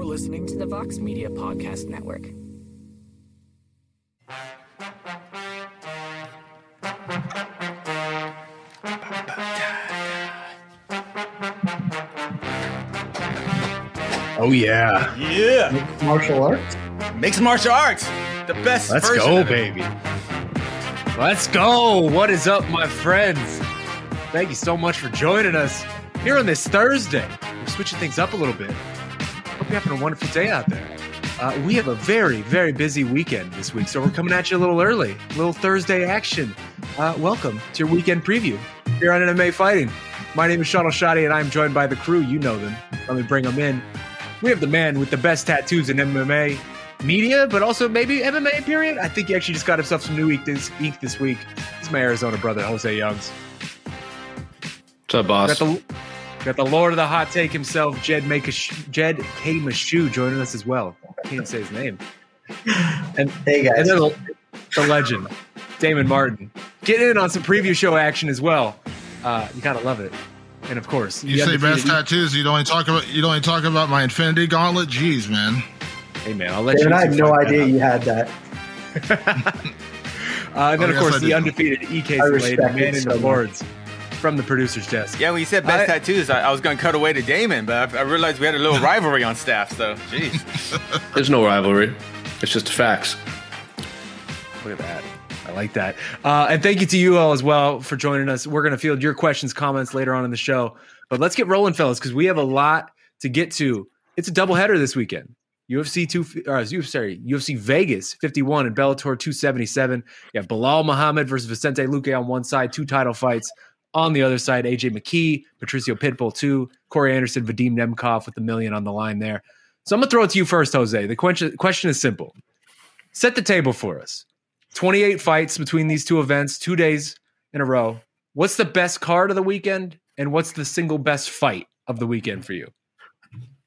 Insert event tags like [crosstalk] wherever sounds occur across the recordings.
You're listening to the Vox Media Podcast Network. Oh yeah, Yeah. Mixed Martial arts? Mixed martial arts. The best let's version go, of it. baby. Let's go. What is up, my friends? Thank you so much for joining us here on this Thursday. We're switching things up a little bit. Hope you're having a wonderful day out there. Uh, we have a very, very busy weekend this week, so we're coming at you a little early. A little Thursday action. Uh, welcome to your weekend preview here on MMA Fighting. My name is Sean Shadi, and I'm joined by the crew. You know them. Let me bring them in. We have the man with the best tattoos in MMA media, but also maybe MMA period. I think he actually just got himself some new ink this, ink this week. It's my Arizona brother, Jose Youngs. What's up, boss? Got the, got the Lord of the Hot Take himself, Jed Make Jed K. Meshew, joining us as well. Can't say his name. And, Hey guys. and the, the legend, Damon Martin. Get in on some preview show action as well. Uh, you gotta love it. And of course, You the say best tattoos. You don't only talk about you don't only talk about my Infinity Gauntlet. Jeez, man. Hey man, I'll let David, you. I had no idea you had that. [laughs] Uh, and then, Oh, of yes, course, the undefeated E. I Casey Lane, respect man in so the much. Boards from the producer's desk. Yeah, when you said best I- tattoos, I, I was going to cut away to Damon, but I, I realized we had a little rivalry on staff. So, jeez. [laughs] There's no rivalry. It's just facts. Look at that. I like that. Uh, and thank you to you all as well for joining us. We're going to field your questions, comments later on in the show. But let's get rolling, fellas, because we have a lot to get to. It's a doubleheader this weekend. UFC two, or uh, sorry, UFC Vegas 51 and Bellator 277. You have Belal Muhammad versus Vicente Luque on one side, two title fights. On the other side, AJ McKee, Patricio Pitbull two, Corey Anderson, Vadim Nemkov with a million on the line there. So I'm gonna throw it to you first, Jose. The question question is simple. Set the table for us. 28 fights between these two events, two days in a row. What's the best card of the weekend, and what's the single best fight of the weekend for you?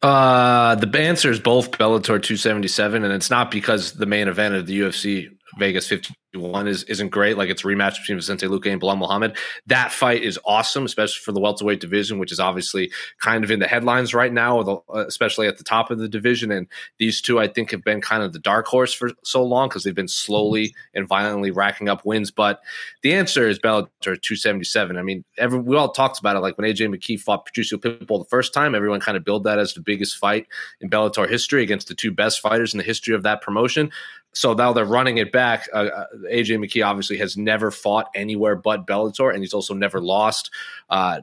Uh, the answer is both Bellator 277, and it's not because the main event of the UFC Vegas 51 is isn't great. Like it's a rematch between Vicente Luque and Bilal Muhammad. That fight is awesome, especially for the welterweight division, which is obviously kind of in the headlines right now, uh, especially at the top of the division. And these two, I think, have been kind of the dark horse for so long because they've been slowly and violently racking up wins. But the answer is Bellator 277. I mean, every, we all talked about it. Like when AJ McKee fought Patricio Pitbull the first time, everyone kind of billed that as the biggest fight in Bellator history against the two best fighters in the history of that promotion. So now they're running it back. Uh, uh, AJ McKee obviously has never fought anywhere but Bellator, and he's also never lost. Uh,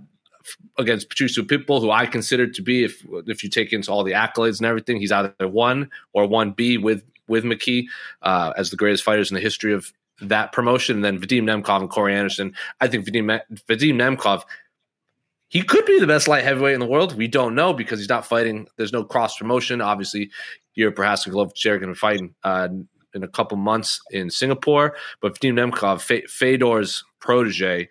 against Patricio Pitbull, who I consider to be, if if you take into all the accolades and everything, he's either one or one B with with McKee uh, as the greatest fighters in the history of that promotion. And then Vadim Nemkov and Corey Anderson. I think Vadim Vadim Nemkov. He could be the best light heavyweight in the world. We don't know because he's not fighting. There's no cross promotion. Obviously, you're perhaps Golovkin are fighting uh, in a couple months in Singapore. But Vadim Nemkov, Fedor's protege,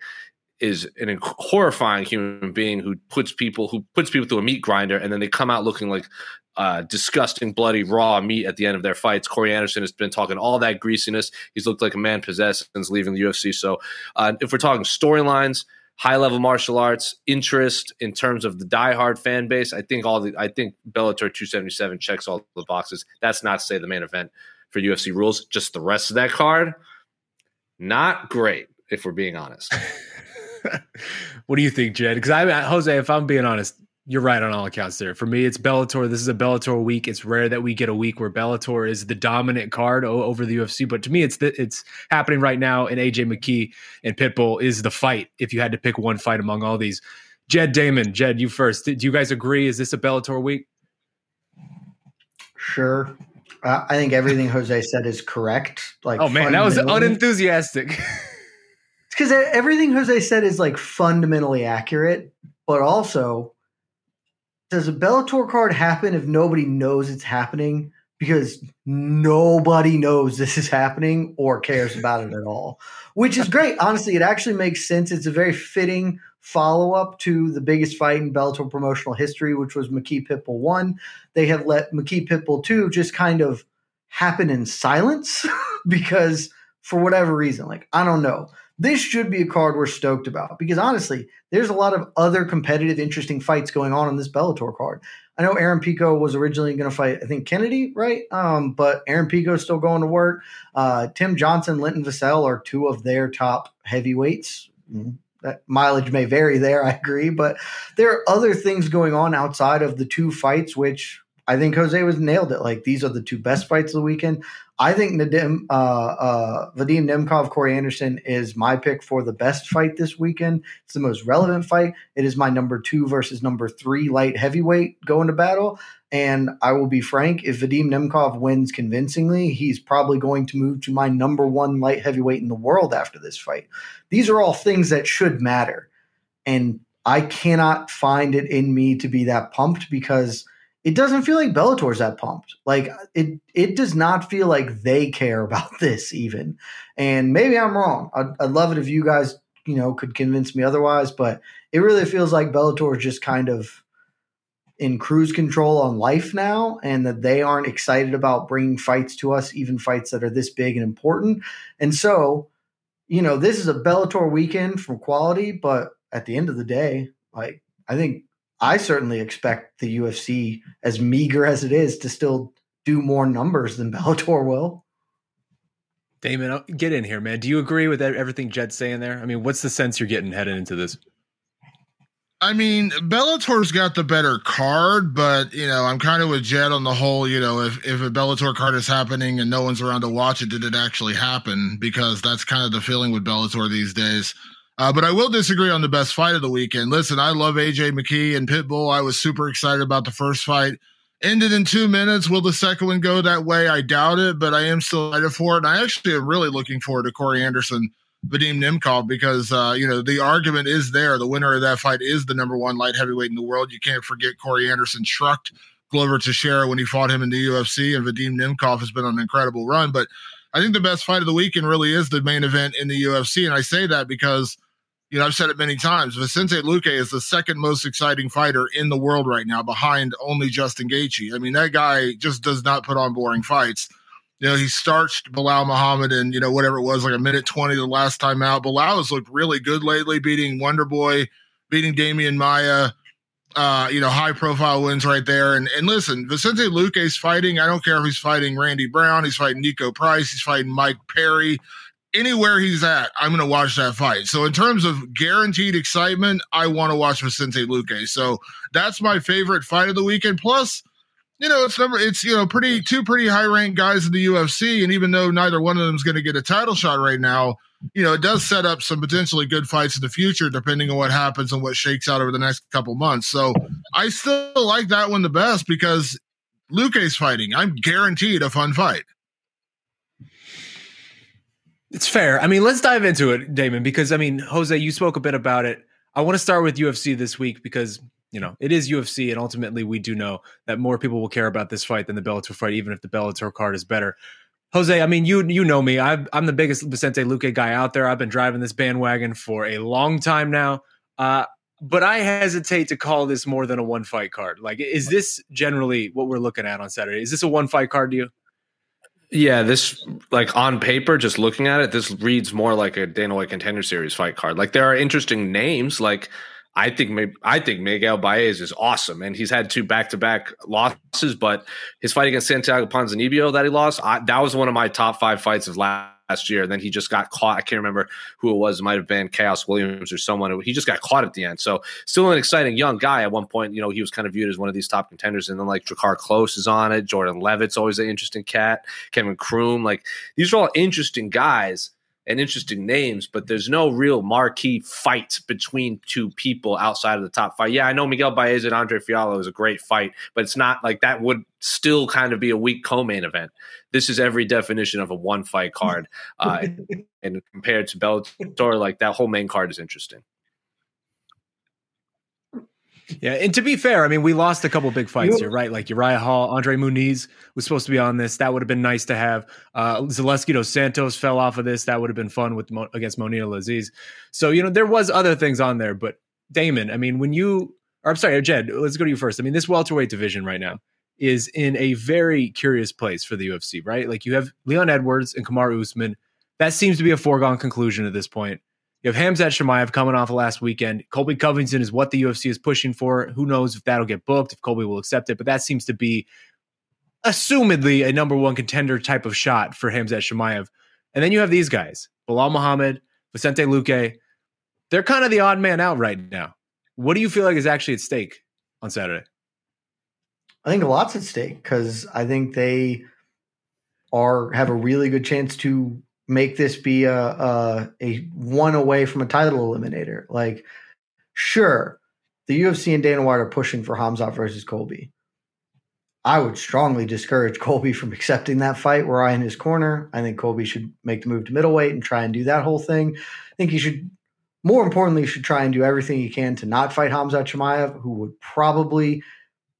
is an horrifying human being who puts people who puts people through a meat grinder, and then they come out looking like uh, disgusting, bloody, raw meat at the end of their fights. Corey Anderson has been talking all that greasiness. He's looked like a man possessed since leaving the UFC. So, uh, if we're talking storylines, high level martial arts, interest in terms of the diehard fan base, I think all the I think Bellator 277 checks all the boxes. That's not to say the main event for UFC rules. Just the rest of that card, not great, if we're being honest. [laughs] what do you think, Jed? Because I, Jose, if I'm being honest, you're right on all accounts there. For me, it's Bellator. This is a Bellator week. It's rare that we get a week where Bellator is the dominant card over the UFC. But to me, it's the, it's happening right now. And AJ McKee and Pitbull is the fight. If you had to pick one fight among all these, Jed Damon, Jed, you first. Do you guys agree? Is this a Bellator week? Sure. Uh, I think everything Jose said is correct. Like, oh man, that was unenthusiastic. [laughs] because everything Jose said is like fundamentally accurate, but also does a Bellator card happen if nobody knows it's happening? Because nobody knows this is happening or cares about it at all, which is great. Honestly, it actually makes sense. It's a very fitting follow up to the biggest fight in Bellator promotional history, which was McKee Pitbull 1. They have let McKee Pitbull 2 just kind of happen in silence [laughs] because for whatever reason, like, I don't know this should be a card we're stoked about because honestly, there's a lot of other competitive, interesting fights going on on this Bellator card. I know Aaron Pico was originally going to fight, I think Kennedy, right? Um, but Aaron Pico is still going to work. Uh, Tim Johnson, Linton Vassell are two of their top heavyweights. Mm-hmm. That mileage may vary there, [laughs] I agree, but there are other things going on outside of the two fights, which I think Jose was nailed it. Like these are the two best fights of the weekend. I think Nadim, uh, uh, Vadim Nemkov, Corey Anderson is my pick for the best fight this weekend. It's the most relevant fight. It is my number two versus number three light heavyweight going to battle. And I will be frank, if Vadim Nemkov wins convincingly, he's probably going to move to my number one light heavyweight in the world after this fight. These are all things that should matter. And I cannot find it in me to be that pumped because – it doesn't feel like Bellator's that pumped. Like it, it does not feel like they care [laughs] about this even. And maybe I'm wrong. I'd, I'd love it if you guys, you know, could convince me otherwise. But it really feels like Bellator is just kind of in cruise control on life now, and that they aren't excited about bringing fights to us, even fights that are this big and important. And so, you know, this is a Bellator weekend from quality, but at the end of the day, like I think I certainly expect the UFC, as meager as it is, to still do more numbers than [laughs] Bellator will. Damon, uh, get in here, man. Do you agree with everything Jed's saying there? I mean, what's the sense you're getting heading into this? I mean, Bellator's got the better card, but you know, I'm kind of with Jed on the whole. You know, if if a Bellator card is happening and no one's around to watch it, did it actually happen? Because that's kind of the feeling with Bellator these days. Uh, but I will disagree on the best fight of the weekend. Listen, I love AJ McKee and Pitbull. I was super excited about the first fight. Ended in two minutes. Will the second one go that way? I doubt it, but I am still excited for it. And I actually am really looking forward to Corey Anderson, Vadim Nemkov, because, uh, you know, the argument is there. The winner of that fight is the number one light heavyweight in the world. You can't forget Corey Anderson trucked Glover Teixeira when he fought him in the UFC, and Vadim Nemkov has been on an incredible run. But I think the best fight of the weekend really is the main event in the UFC. And I say that because – you know, I've said it many times. Vicente Luque is the second most exciting fighter in the world right now, behind only Justin Gaethje. I mean, that guy just does not put on boring fights. You know, he starched Belal Muhammad in, you know, whatever it was, like a minute 20 the last time out. Belal has looked really good lately, beating Wonder Boy, beating Demian Maya. Uh, you know, high profile wins right there. And and listen, Vicente Luque's fighting. I don't care if he's fighting Randy Brown, he's fighting Niko Price, he's fighting Mike Perry anywhere he's at, I'm going to watch that fight. So in terms of guaranteed excitement, I want to watch Vicente Luque. So that's my favorite fight of the weekend. Plus, you know, it's number it's you know pretty two pretty high ranked guys in the UFC, and even though neither one of them is going to get a title shot right now, you know, it does set up some potentially good fights in the future, depending on what happens and what shakes out over the next couple months. So I still like that one the best because Luque's fighting. I'm guaranteed a fun fight. It's fair. I mean, let's dive into it, Damon, because I mean, Jose, you spoke a bit about it. I want to start with UFC this week because you know it is UFC, and ultimately we do know that more people will care about this fight than the Bellator fight, even if the Bellator card is better. Jose, I mean, you you know me. i am the biggest Vicente Luque guy out there. I've been driving this bandwagon for a long time now. Uh, but I hesitate to call this more than a one fight card. Like, is this generally what we're looking at on Saturday? Is this a one fight card to you? Yeah, this like on paper, just looking at it, this reads more like a Dana White Contender Series fight card. Like there are interesting names, like I think I think Miguel Baeza is awesome, and he's had two back to back losses. But his fight against Santiago Ponzinibbio that he lost, I, that was one of my top five fights of last year. And then he just got caught. I can't remember who it was. It might have been Khaos Williams or someone. He just got caught at the end. So still an exciting young guy. At one point, you know, he was kind of viewed as one of these top contenders. And then like Drakkar Klose is on it. Jordan Leavitt's always an interesting cat. Kevin Croom, like these are all interesting guys and interesting names, but there's no real marquee fight between two people outside of the top five. Yeah, I know Miguel Baeza and Andre Fialho is a great fight, but it's not like that would still kind of be a weak co-main event. This is every definition of a one fight card, uh, [laughs] and compared to Bellator, like that whole main card is interesting. Yeah, and to be fair, I mean, we lost a couple big fights you, here, right? Like Uriah Hall, Andre Muniz was supposed to be on this. That would have been nice to have. Uh, Zaleski dos Santos fell off of this. That would have been fun with against Mounir Lazzez. So you know, there was other things on there, but Damon, I mean, when you, or I'm sorry, Jed, let's go to you first. I mean, this welterweight division right now is in a very curious place for the UFC, right? Like you have Leon Edwards and Kamaru Usman. That seems to be a foregone conclusion at this point. You have Khamzat Chimaev coming off of last weekend. Colby Covington is what the UFC is pushing for. Who knows if that'll get booked, if Colby will accept it, but that seems to be assumedly a number one contender type of shot for Khamzat Chimaev. And then you have these guys, Belal Muhammad, Vicente Luque. They're kind of the odd man out right now. What do you feel like is actually at stake on Saturday? I think a lot's at stake because I think they are have a really good chance to make this be a, a, a one away from a title eliminator. Like, sure, the UFC and Dana White are pushing for Khamzat versus Colby. I would strongly discourage [laughs] Colby from accepting that fight. We're in his corner. I think Colby should make the move to middleweight and try and do that whole thing. I think he should, more importantly, should try and do everything he can to not fight Khamzat Chimaev, who would probably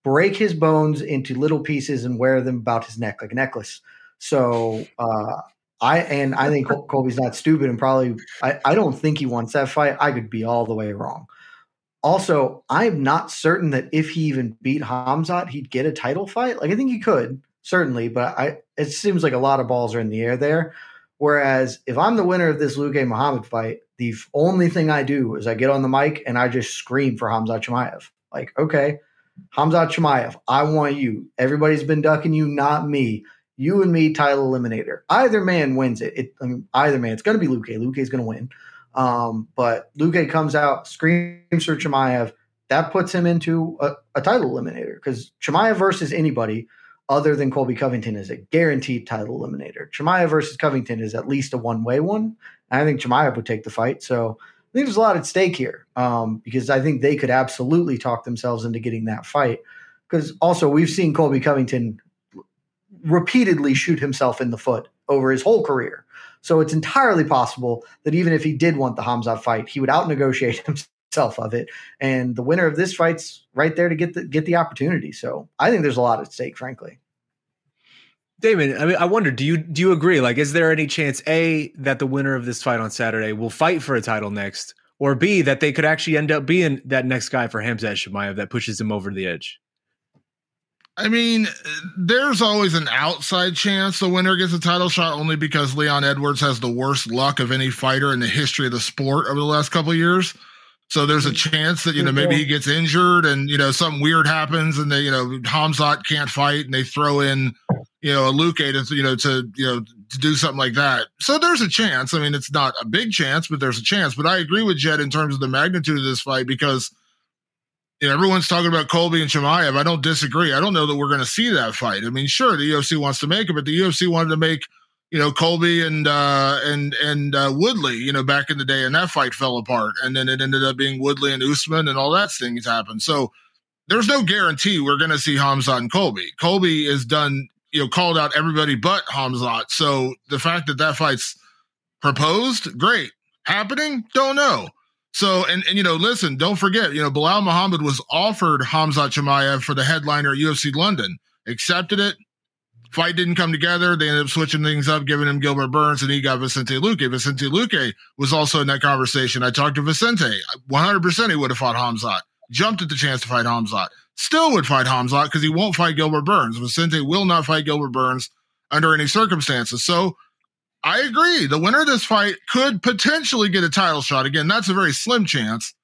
break his bones into little pieces and wear them about his neck like a necklace. So uh, I and I think [laughs] Colby's not stupid and probably I, I don't think he wants that fight. I could be all the way wrong. Also, I'm not certain that if he even beat Khamzat, he'd get a title fight. Like I think he could, certainly, but I it seems like a lot of balls are in the air there. Whereas if I'm the winner of this Luque Muhammad fight, the only thing I do is I get on the mic and I just scream for Khamzat Chimaev. Like, okay, Khamzat Chimaev, I want you. Everybody's been ducking you, not me you and me title eliminator. Either man wins it. it I mean, either man. It's going to be Luque. Luque's going to win. Um, but Luque comes out, screams for Chimaev. That puts him into a, a title eliminator because Chimaev versus anybody other than Colby Covington is a guaranteed title eliminator. Chimaev versus Covington is at least a one way one. I think Chimaev would take the fight. So I think there's a lot at stake here um, because I think they could absolutely talk themselves into getting that fight. Because also, we've seen Colby Covington repeatedly shoot himself in the foot over his whole career. So it's entirely possible that even if he did want the Khamzat fight, he would out negotiate [laughs] himself of it. And the winner of this fight's right there to get the get the opportunity. So I think there's a lot at stake, frankly. Damon, I mean, I wonder, do you do you agree? Like, is there any chance a that the winner of this fight on Saturday will fight for a title next, or b that they could actually end up being that next guy for Khamzat Chimaev that pushes him over the edge? I mean, there's always an outside chance the winner gets a title shot only because Leon Edwards has the worst luck of any fighter in the history of the sport over the last couple of years. So there's a chance that, you know, maybe he gets injured and, you know, something weird happens and they, you know, Khamzat can't fight and they throw in, you know, a Luque to, you know, to, you know, to do something like that. So there's a chance. I mean, it's not a big chance, but there's a chance. But I agree with Jed in terms of the magnitude of this fight because you know, everyone's talking about Colby and Chimaev. I don't disagree. I don't know that we're going to see that fight. I mean, sure, the UFC wants to make it, but the UFC wanted to make, you know, Colby and uh, and and uh, Woodley, you know, back in the day, and that fight fell apart, and then it ended up being Woodley and Usman, and all that things happened. So there's no guarantee we're going to see Khamzat and Colby. Colby is done, you know, called out everybody but Khamzat. So the fact that that fight's proposed, great. Happening, don't know. So, and, and, you know, listen, don't forget, you know, Belal Muhammad was offered Khamzat Chimaev for the headliner at UFC London, accepted it, Fight didn't come together. They ended up switching things up, giving him Gilbert Burns, and he got Vicente Luque. Vicente Luque was also in that conversation. I talked to Vicente. 100% he would have fought Khamzat. Jumped at the chance to fight Khamzat. Still would fight Khamzat because he won't fight Gilbert Burns. Vicente will not fight Gilbert Burns under any circumstances. So I agree. The winner of this fight could potentially get a title shot. Again, that's a very slim chance.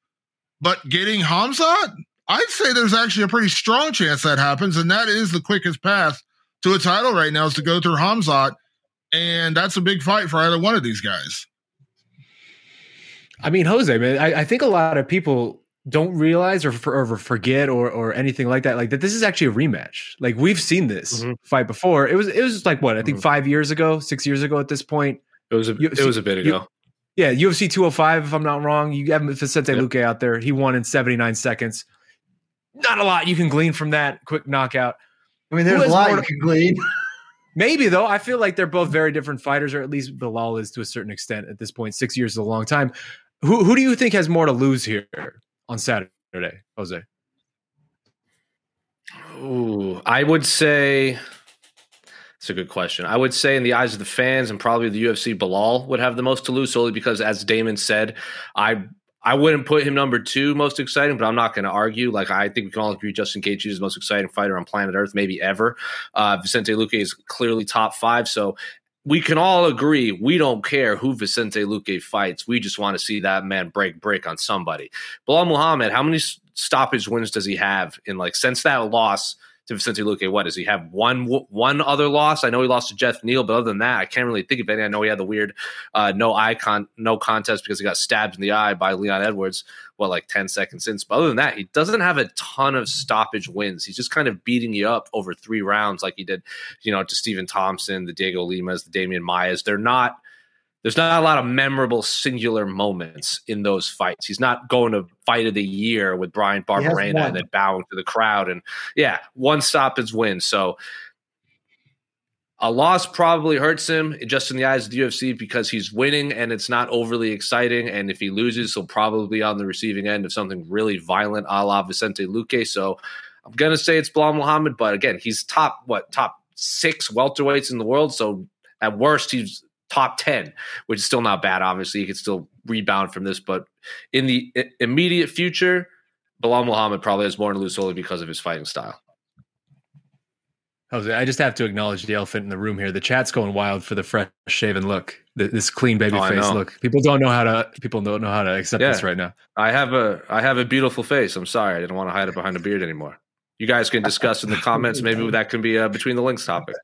But getting Khamzat, I'd say there's actually a pretty strong chance that happens, and that is the quickest path to a title right now is to go through Khamzat, and that's a big fight for either one of these guys. I mean, Jose, man, I, I think a lot of people don't realize or, for, or forget or or anything like that, like that this is actually a rematch. Like we've seen this mm-hmm. fight before. It was it was like what I think mm-hmm. five years ago, six years ago at this point. It was a UFC, it was a bit ago. yeah, UFC 205, if I'm not wrong. You have Vicente yep. Luque out there. He won in 79 seconds. Not a lot you can glean from that quick knockout. I mean, there's a lot you can glean. [laughs] Maybe though, I feel like they're both very different fighters, or at least Belal is to a certain extent at this point. Six years is a long time. Who who do you think has more to lose here on Saturday, Jose? Ooh, I would say it's a good question. I would say, in the eyes of the fans and probably the UFC, Belal would have the most to lose solely because, as Damon said, I I wouldn't put him number two most exciting, but I'm not going to argue. Like I think we can all agree Justin Gaethje is the most exciting fighter on planet Earth, maybe ever. Uh, Vicente Luque is clearly top five, so we can all agree we don't care who Vicente Luque fights. We just want to see that man break break on somebody. Belal Muhammad, how many stoppage wins does he have in like since that loss? To Vicente Luque. What does he have? One one other loss. I know he lost to Geoff Neal, but other than that, I can't really think of any. I know he had the weird uh, no icon no contest because he got stabbed in the eye by Leon Edwards. Well, like ten seconds since. But other than that, he doesn't have a ton of stoppage wins. He's just kind of beating you up over three rounds, like he did, you know, to Stephen Thompson, the Dhiego Limas, the Demian Mayas. They're not there's not a lot of memorable singular moments in those fights. He's not going to fight of the year with Bryan Barberena and then bowing to the crowd. And yeah, one stop is win. So a loss probably hurts him just in the eyes of the UFC because he's winning and it's not overly exciting. And if he loses, he'll probably be on the receiving end of something really violent a la Vicente Luque. So I'm going to say it's Belal Muhammad, but again, he's top, what, top six welterweights in the world. So at worst, he's top 10, which is still not bad. Obviously, he could still rebound from this, but in the immediate future, Belal Muhammad probably has more to lose solely because of his fighting style. Jose, I just have to acknowledge the elephant in the room here. The chat's going wild for the fresh shaven look, this clean baby oh, face look. People don't know how to. People don't know how to accept yeah. this right now. I have a I have a beautiful face. I'm sorry, I didn't want to hide it behind a beard anymore. You guys can discuss in the [laughs] comments. Maybe that can be a between the links topic.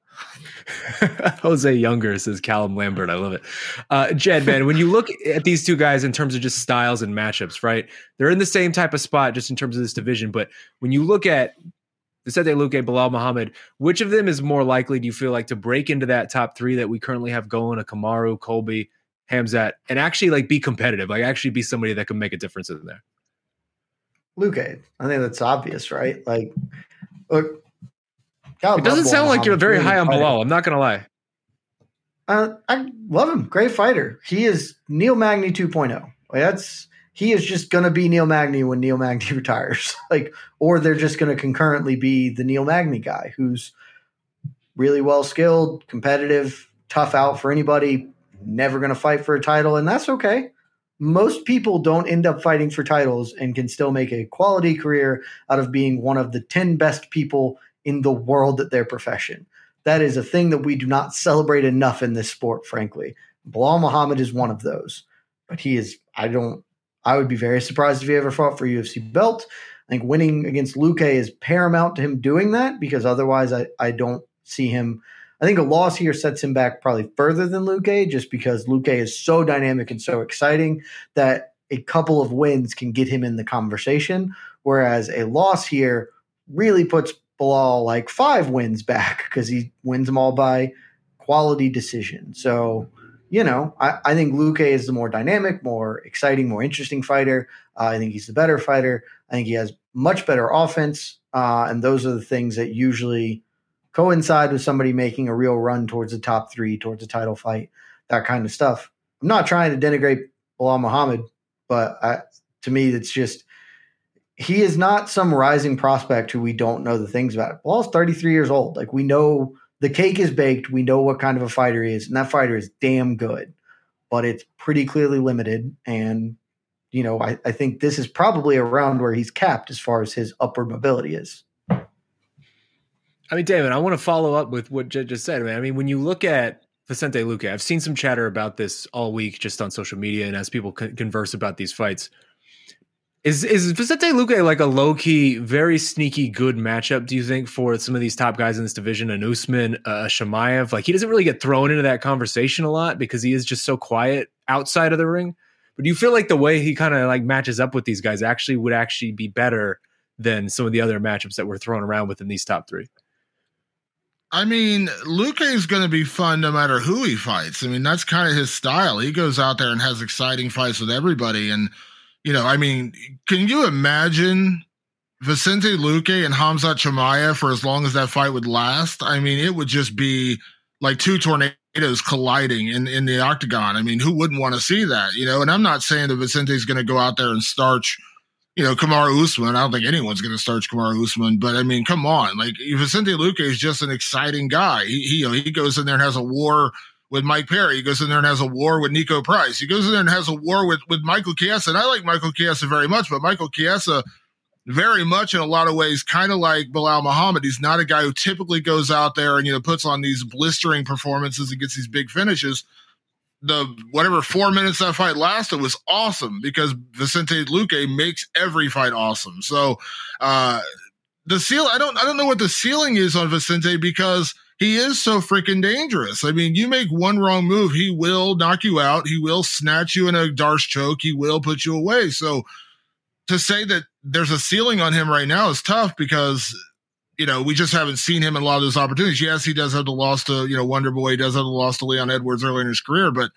[laughs] Jose Younger says Callum Lambert. I love it. Uh, Jed, man, when you look [laughs] at these two guys in terms of just styles and matchups, right? They're in the same type of spot just in terms of this division. But when you look at Vicente Luque, Belal Muhammad, which of them is more likely, do you feel like, to break into that top three that we currently have going, a Kamaru, Colby, Khamzat, and actually like be competitive, like actually be somebody that can make a difference in there? Luque. I think that's obvious, right? Like, look, God, it doesn't sound like you're very high on Belal. I'm not gonna lie. Uh, I love him. Great fighter. He is Neil Magny 2.0. Like that's he is just gonna be Neil Magny when Neil Magny [laughs] retires. like, or they're just gonna concurrently be the Neil Magny guy who's really well skilled, competitive, tough out for anybody, never gonna fight for a title, and that's okay. Most people don't end up fighting for titles and can still make a quality career out of being one of the 10 best people in the world at their profession. That is a thing that we do not celebrate enough in this sport, frankly. Belal Muhammad is one of those, but he is, I don't, I would be very surprised if he ever fought for UFC belt. I think winning against Luque is paramount to him doing that because otherwise I, I don't see him. I think a loss here sets him back probably further than Luque just because Luque is so dynamic and so exciting that a couple of wins can get him in the conversation. Whereas a loss here really puts Belal like five wins back because he wins them all by quality decision. So, you know, I, I, think Luque is the more dynamic, more exciting, more interesting fighter. Uh, I think he's the better fighter. I think he has much better offense. Uh, and those are the things that usually coincide with somebody making a real run towards the top three, towards a title fight, that kind of stuff. I'm not trying to denigrate Belal Muhammad, but I, to me, it's just he is not some rising prospect who we don't know the things about. Belal's 33 years old. Like we know the cake is baked. We know what kind of a fighter he is, and that fighter is damn good, but it's pretty clearly limited. And you know, I, I think this is probably around where he's capped as far as his upward mobility is. I mean, David, I want to follow up with what Jed just said. I mean, when you look at Vicente Luque, I've seen some chatter about this all week just on social media and as people converse about these fights. Is is Vicente Luque like a low key, very sneaky good matchup? Do you think for some of these top guys in this division, an Usman, uh? Like he doesn't really get thrown into that conversation a lot because he is just so quiet outside of the ring. But do you feel like the way he kind of like matches up with these guys actually would actually be better than some of the other matchups that were thrown around within these top three? I mean, Luque is going to be fun no matter who he fights. I mean, that's kind of his style. He goes out there and has exciting fights with everybody. And, you know, I mean, can you imagine Vicente Luque and Hamza Chimaev for as long as that fight would last? I mean, it would just be like two tornadoes colliding in, in the octagon. I mean, who wouldn't want to see that, you know? And I'm not saying that Vicente's going to go out there and starch – you know, Kamaru Usman. I don't think anyone's going to start Kamaru Usman, but I mean, come on. Like, Vicente Luque is just an exciting guy. He, he, you know, he goes in there and has a war with Mike Perry. He goes in there and has a war with Niko Price. He goes in there and has a war with, with Michael Chiesa. And I like Michael Chiesa very much, but Michael Chiesa, very much in a lot of ways, kind of like Belal Muhammad. He's not a guy who typically goes out there and, you know, puts on these blistering performances and gets these big finishes the whatever four minutes that fight lasted was awesome because Vicente Luque makes every fight awesome. So uh the seal I don't I don't know what the ceiling is on Vicente because he is so freaking dangerous. I mean, you make one wrong move, he will knock you out, he will snatch you in a D'Arce choke, he will put you away. So to say that there's a ceiling on him right now is tough because you know, we just haven't seen him in a lot of those opportunities. Yes, he does have the loss to, you know, Wonder Boy. He does have the loss to Leon Edwards early in his career. But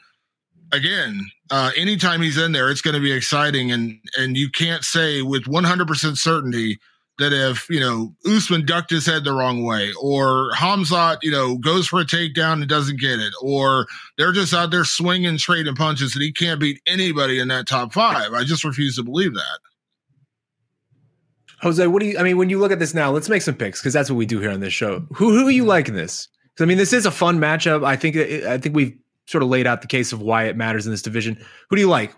again, uh, anytime he's in there, it's going to be exciting. And, and you can't say with 100% certainty that if, you know, Usman ducked his head the wrong way or Khamzat, you know, goes for a takedown and doesn't get it, or they're just out there swinging, trading punches that he can't beat anybody in that top five. I just refuse to believe that. Jose, what do you? I mean, when you look at this now, let's make some picks because that's what we do here on this show. Who who are you liking this? Because I mean, this is a fun matchup. I think I think we've sort of laid out the case of why it matters in this division. Who do you like?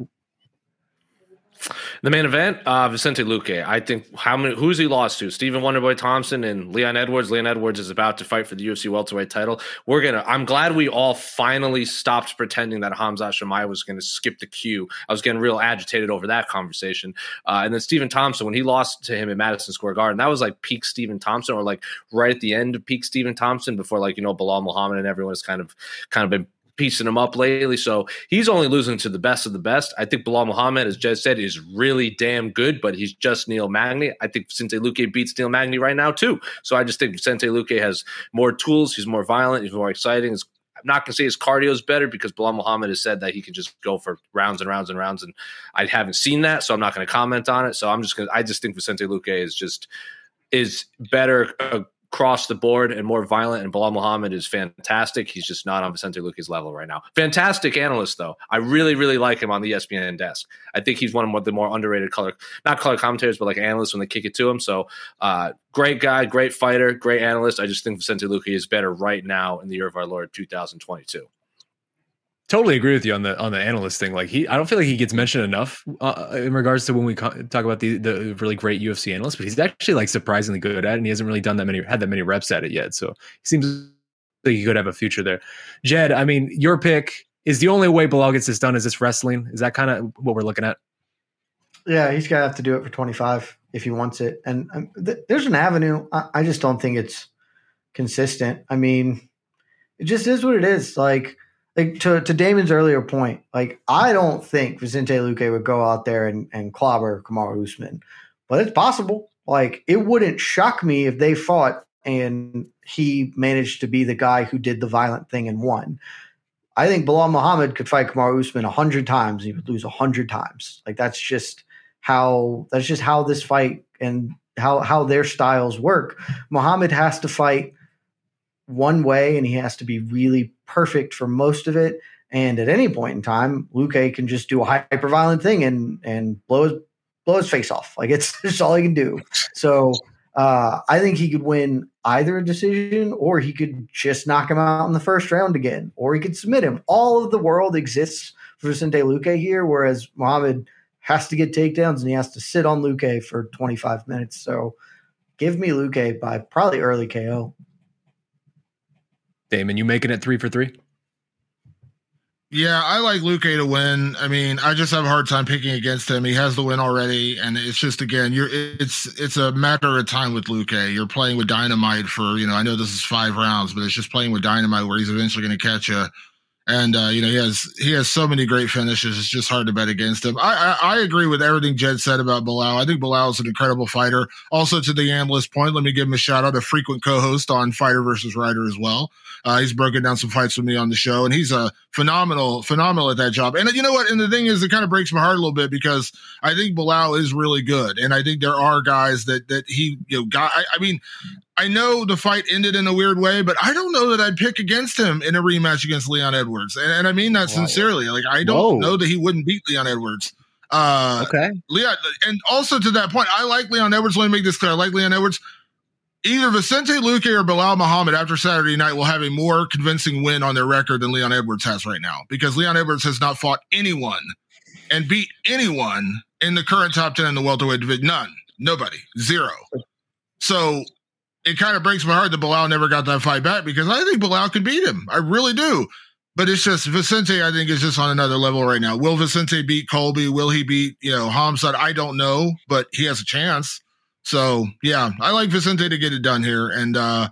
The main event, uh, Vicente Luque. I think how many who's he lost to? Stephen Wonderboy Thompson and Leon Edwards. Leon Edwards is about to fight for the UFC welterweight title. We're gonna. I'm glad we all finally stopped pretending that Hamza Chimaev was to skip the queue. I was getting real agitated over that conversation. Uh, and then Stephen Thompson when he lost to him in Madison Square Garden, that was like peak Stephen Thompson, or like right at the end of peak Stephen Thompson before like you know Belal Muhammad and everyone has kind of kind of been piecing him up lately. So he's only losing to the best of the best. I think Belal Muhammad, as Jez said, is really damn good, but he's just Neil Magny. I think Vicente Luque beats Neil Magny right now, too. So I just think Vicente Luque has more tools. He's more violent. He's more exciting. I'm not going to say his cardio is better because Belal Muhammad has said that he can just go for rounds and rounds and rounds. And I haven't seen that, so I'm not going to comment on it. So I'm just going to, I just think Vicente Luque is just, is better, uh, across the board and more violent. And Belal Muhammad is fantastic. He's just not on Vicente Luque's level right now. Fantastic analyst, though. I really, really like him on the ESPN desk. I think he's one of the more underrated color, not color commentators, but like analysts when they kick it to him. So, uh, great guy, great fighter, great analyst. I just think Vicente Luque is better right now in the year of our Lord 2022 totally agree with you on the on the analyst thing. Like he, I don't feel like he gets mentioned enough uh, in regards to when we talk about the the really great UFC analyst, but he's actually like surprisingly good at it, and he hasn't really done that many had that many reps at it yet. So he seems like he could have a future there. Jed, I mean, your pick is the only way Belal gets this done is this wrestling. Is that kind of what we're looking at? Yeah, he's gonna have to do it for twenty five if he wants it, and um, th- there's an avenue. I-, I just don't think it's consistent. I mean, it just is what it is. Like like to, to Damon's earlier point, like I don't think Vicente Luque would go out there and, and clobber Kamaru Usman, but it's possible. Like it wouldn't shock me if they fought and he managed to be the guy who did the violent thing and won. I think Belal Muhammad could fight Kamaru Usman a hundred times, and he would lose a hundred times. Like that's just how that's just how this fight and how how their styles work. Muhammad has to fight one way and he has to be really perfect for most of it. And at any point in time, Luque can just do a hyper violent thing and and blow his blow his face off. Like it's [laughs] just all he can do. So Uh, I think he could win either a decision or he could just knock him out in the first round again, or he could submit him. All of the world exists for Vicente Luque here, whereas Muhammad has to get takedowns and he has to sit on Luque for 25 minutes. So give me Luque by probably early KO. Damon, you making it three for three? Yeah, I like Luque to win. I mean, I just have a hard time picking against him. He has the win already, and it's just again, you're it's it's a matter of time with Luque. You're playing with dynamite for you know. I know this is five rounds, but it's just playing with dynamite where he's eventually going to catch you. And uh, you know he has he has so many great finishes. It's just hard to bet against him. I, I, I agree with everything Jed said about Belal. I think Belal is an incredible fighter. Also, to the analyst point, let me give him a shout out, a frequent co-host on Fighter versus Writer as well. Uh, he's broken down some fights with me on the show, and he's a phenomenal, phenomenal at that job. And you know what? And the thing is, it kind of breaks my heart a little bit because I think Belal is really good, and I think there are guys that that he you know got. I, I mean, I know the fight ended in a weird way, but I don't know that I'd pick against him in a rematch against Leon Edwards, and, and I mean that sincerely. Like I don't Whoa. know that he wouldn't beat Leon Edwards. Uh, Okay. Leon, and also to that point, I like Leon Edwards. Let me make this clear. I like Leon Edwards. Either Vicente Luque or Belal Muhammad after Saturday night will have a more convincing win on their record than Leon Edwards has right now because Leon Edwards has not fought anyone and beat anyone in the current top 10 in the welterweight division. None. Nobody. Zero. So it kind of breaks my heart that Belal never got that fight back because I think Belal could beat him. I really do. But it's just Vicente, I think, is just on another level right now. Will Vicente beat Colby? Will he beat, you know, Khamzat? I don't know, but he has a chance. So yeah, I like Vicente to get it done here. And uh,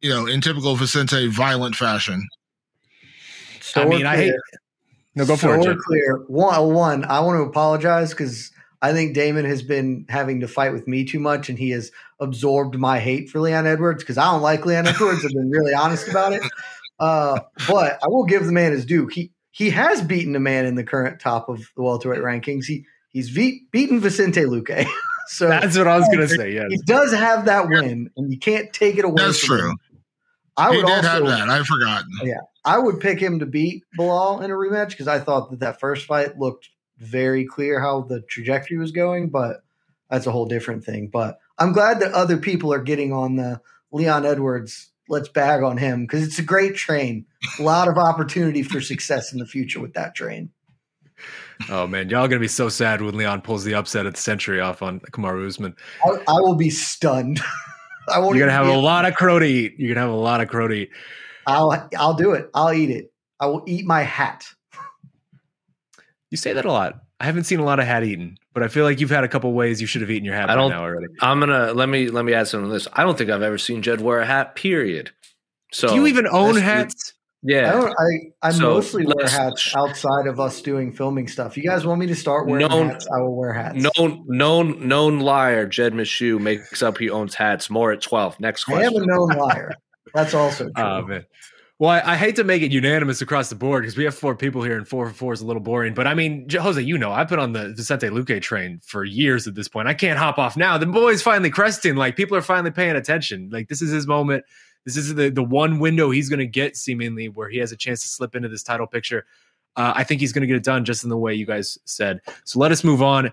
you know, in typical Vicente violent fashion. So I we're mean, I hate. No, go so for it. we're clear. One, one, I want to apologize because I think Damon has been having to fight with me too much, and he has absorbed my hate for Leon Edwards because I don't like Leon [laughs] Edwards. I've been really honest about it. Uh, but I will give the man his due. He he has beaten a man in the current top of the welterweight rankings. He he's beat, beaten Vicente Luque. [laughs] so That's what I was gonna say. Yes. he does have that win, and you can't take it away. That's from true. him. I he would did also have that. I've forgotten. Yeah, I would pick him to beat Belal in a rematch because I thought that that first fight looked very clear how the trajectory was going, but that's a whole different thing. But I'm glad that other people are getting on the Leon Edwards. Let's bag on him because it's a great train. A lot of opportunity for success in the future with that train. Oh man, y'all gonna be so sad when Leon pulls the upset at the century off on Kamaru Usman. I, I will be stunned. [laughs] I won't. You're gonna have a lot of crow to eat. You're gonna have a lot of crow to eat. I'll I'll do it. I'll eat it. I will eat my hat. You say that a lot. I haven't seen a lot of hat eaten, but I feel like you've had a couple ways you should have eaten your hat I don't- now already. I'm gonna let me let me add something to this. I don't think I've ever seen Jed wear a hat. Period. So Do you even own that's- hats? I Yeah. don't. I I So, mostly wear hats outside of us doing filming stuff. You guys want me to start wearing Known- hats? I will wear hats. Known known known liar. Jed Meshew makes up he owns hats. More at twelve. Next question. I am a known [laughs] liar. That's also ah, true. Oh man. Well, I, I hate to make it unanimous across the board because we have four people here, and four for four is a little boring. But I mean, Jose, you know, I've been on the Vicente Luque train for years at this point. I can't hop off now. The boy's finally cresting. Like people are finally paying attention. Like this is his moment. This is the the one window he's going to get seemingly where he has a chance to slip into this title picture. Uh, I think he's going to get it done just in the way you guys said. So let us move on.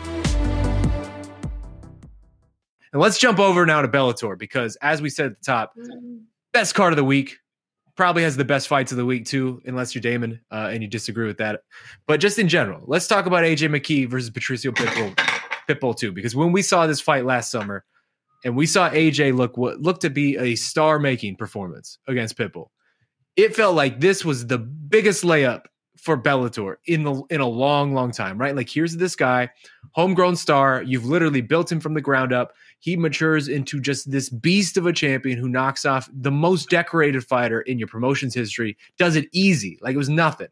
And let's jump over now to Bellator because, as we said at the top, best card of the week probably has the best fights of the week too, unless you're Damon uh, and you disagree with that. But just in general, let's talk about AJ McKee versus Patricio Pitbull, Pitbull too, because when we saw this fight last summer, and we saw AJ look what looked to be a star-making performance against Pitbull, it felt like this was the biggest layup for Bellator in the in a long, long time, right? Like here's this guy, homegrown star. You've literally built him from the ground up. He matures into just this beast of a champion who knocks off the most decorated fighter in your promotion's history. Does it easy, like it was nothing.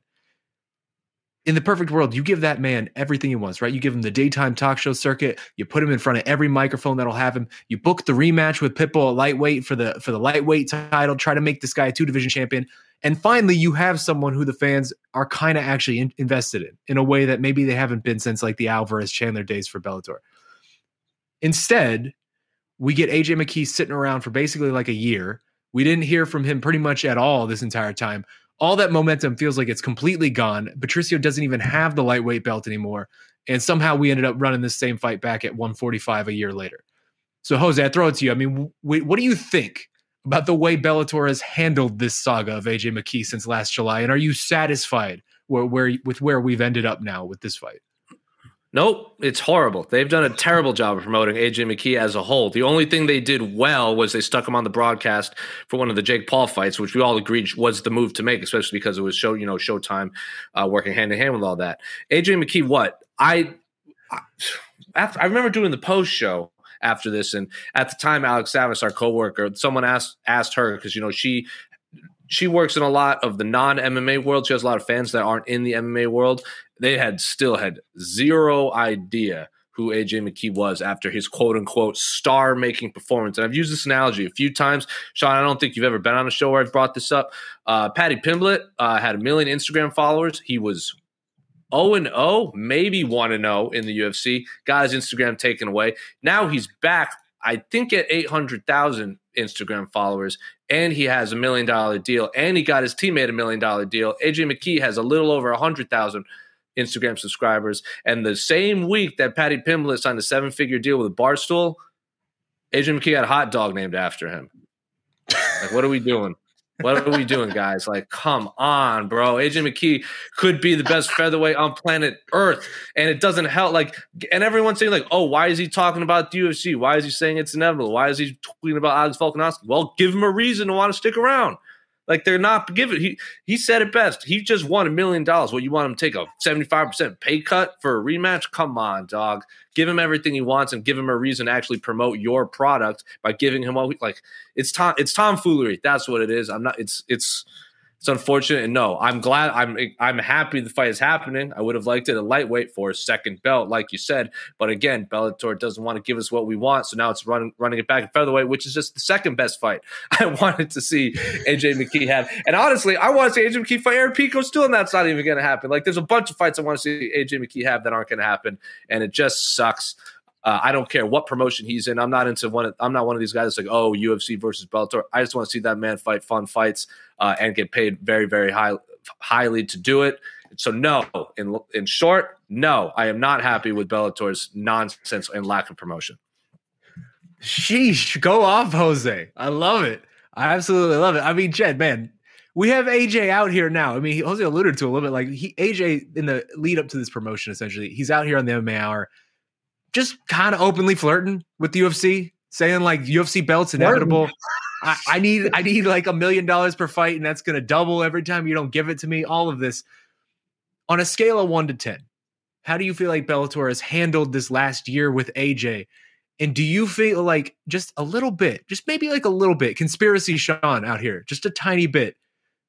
In the perfect world, you give that man everything he wants, right? You give him the daytime talk show circuit. You put him in front of every microphone that'll have him. You book the rematch with Pitbull at lightweight for the for the lightweight title. Try to make this guy a two division champion. And finally, you have someone who the fans are kind of actually in, invested in in a way that maybe they haven't been since like the Alvarez Chandler days for Bellator. Instead, we get AJ McKee sitting around for basically like a year. We didn't hear from him pretty much at all this entire time. All that momentum feels like it's completely gone. Patricio doesn't even have the lightweight belt anymore. And somehow we ended up running the same fight back at 145 a year later. So, Jose, I throw it to you. I mean, w- what do you think about the way Bellator has handled this saga of AJ McKee since last July? And are you satisfied where, where with where we've ended up now with this fight? Nope, it's horrible. They've done a terrible job of promoting AJ McKee as a whole. The only thing they did well was they stuck him on the broadcast for one of the Jake Paul fights, which we all agreed was the move to make, especially because it was show, you know, Showtime uh, working hand in hand with all that. AJ McKee, what I, I, after, I remember doing the post show after this, and at the time, Alex Savis, our coworker, someone asked asked her because you know she she works in a lot of the non MMA world. She has a lot of fans that aren't in the MMA world. They had still had zero idea who AJ McKee was after his quote unquote star making performance. And I've used this analogy a few times. Sean, I don't think you've ever been on a show where I've brought this up. Uh, Paddy Pimblett uh, had a million Instagram followers. He was 0 and 0, maybe 1 and 0 in the UFC. Got his Instagram taken away. Now he's back, I think, at 800,000 Instagram followers, and he has a million dollar deal, and he got his teammate a million dollar deal. AJ McKee has a little over 100,000 Instagram subscribers. And the same week that Paddy Pimblett signed a seven figure deal with Barstool, AJ McKee had a hot dog named after him. Like, what are we doing? What are we doing, guys? Like, come on, bro. AJ McKee could be the best featherweight on planet Earth, and it doesn't help. Like, and everyone's saying, like, oh, why is he talking about the UFC? Why is he saying it's inevitable? Why is he tweeting about Alex Volkanovski? Well, give him a reason to want to stick around. Like they're not giving. He he said it best. He just won a million dollars. What you want him to take a seventy five percent pay cut for a rematch? Come on, dog. Give him everything he wants and give him a reason to actually promote your product by giving him all. Like it's tom it's tomfoolery. That's what it is. I'm not. It's it's it's unfortunate, and no, I'm glad. I'm I'm happy the fight is happening. I would have liked it a lightweight for a second belt, like you said. But again, Bellator doesn't want to give us what we want, so now it's running running it back at featherweight, which is just the second best fight [laughs] I wanted to see AJ McKee have. And honestly, I want to see AJ McKee fight Aaron Pico still, and that's not even going to happen. Like, there's a bunch of fights I want to see AJ McKee have that aren't going to happen, and it just sucks. Uh, I don't care what promotion he's in. I'm not into one. Of, I'm not one of these guys that's like, oh, UFC versus Bellator. I just want to see that man fight fun fights uh, and get paid very, very high, highly to do it. So no, in in short, no, I am not happy with Bellator's nonsense and lack of promotion. Sheesh, go off, Jose. I love it. I absolutely love it. I mean, Jed, man, we have AJ out here now. I mean, Jose alluded to a little bit like he AJ in the lead up to this promotion. Essentially, he's out here on the MMA Hour just kind of openly flirting with the UFC, saying like UFC belts inevitable. I, I need I need like a million dollars per fight, and that's gonna double every time you don't give it to me. All of this on a scale of one to ten. How do you feel like Bellator has handled this last year with AJ? And do you feel like just a little bit, just maybe like a little bit, conspiracy Sean out here, just a tiny bit,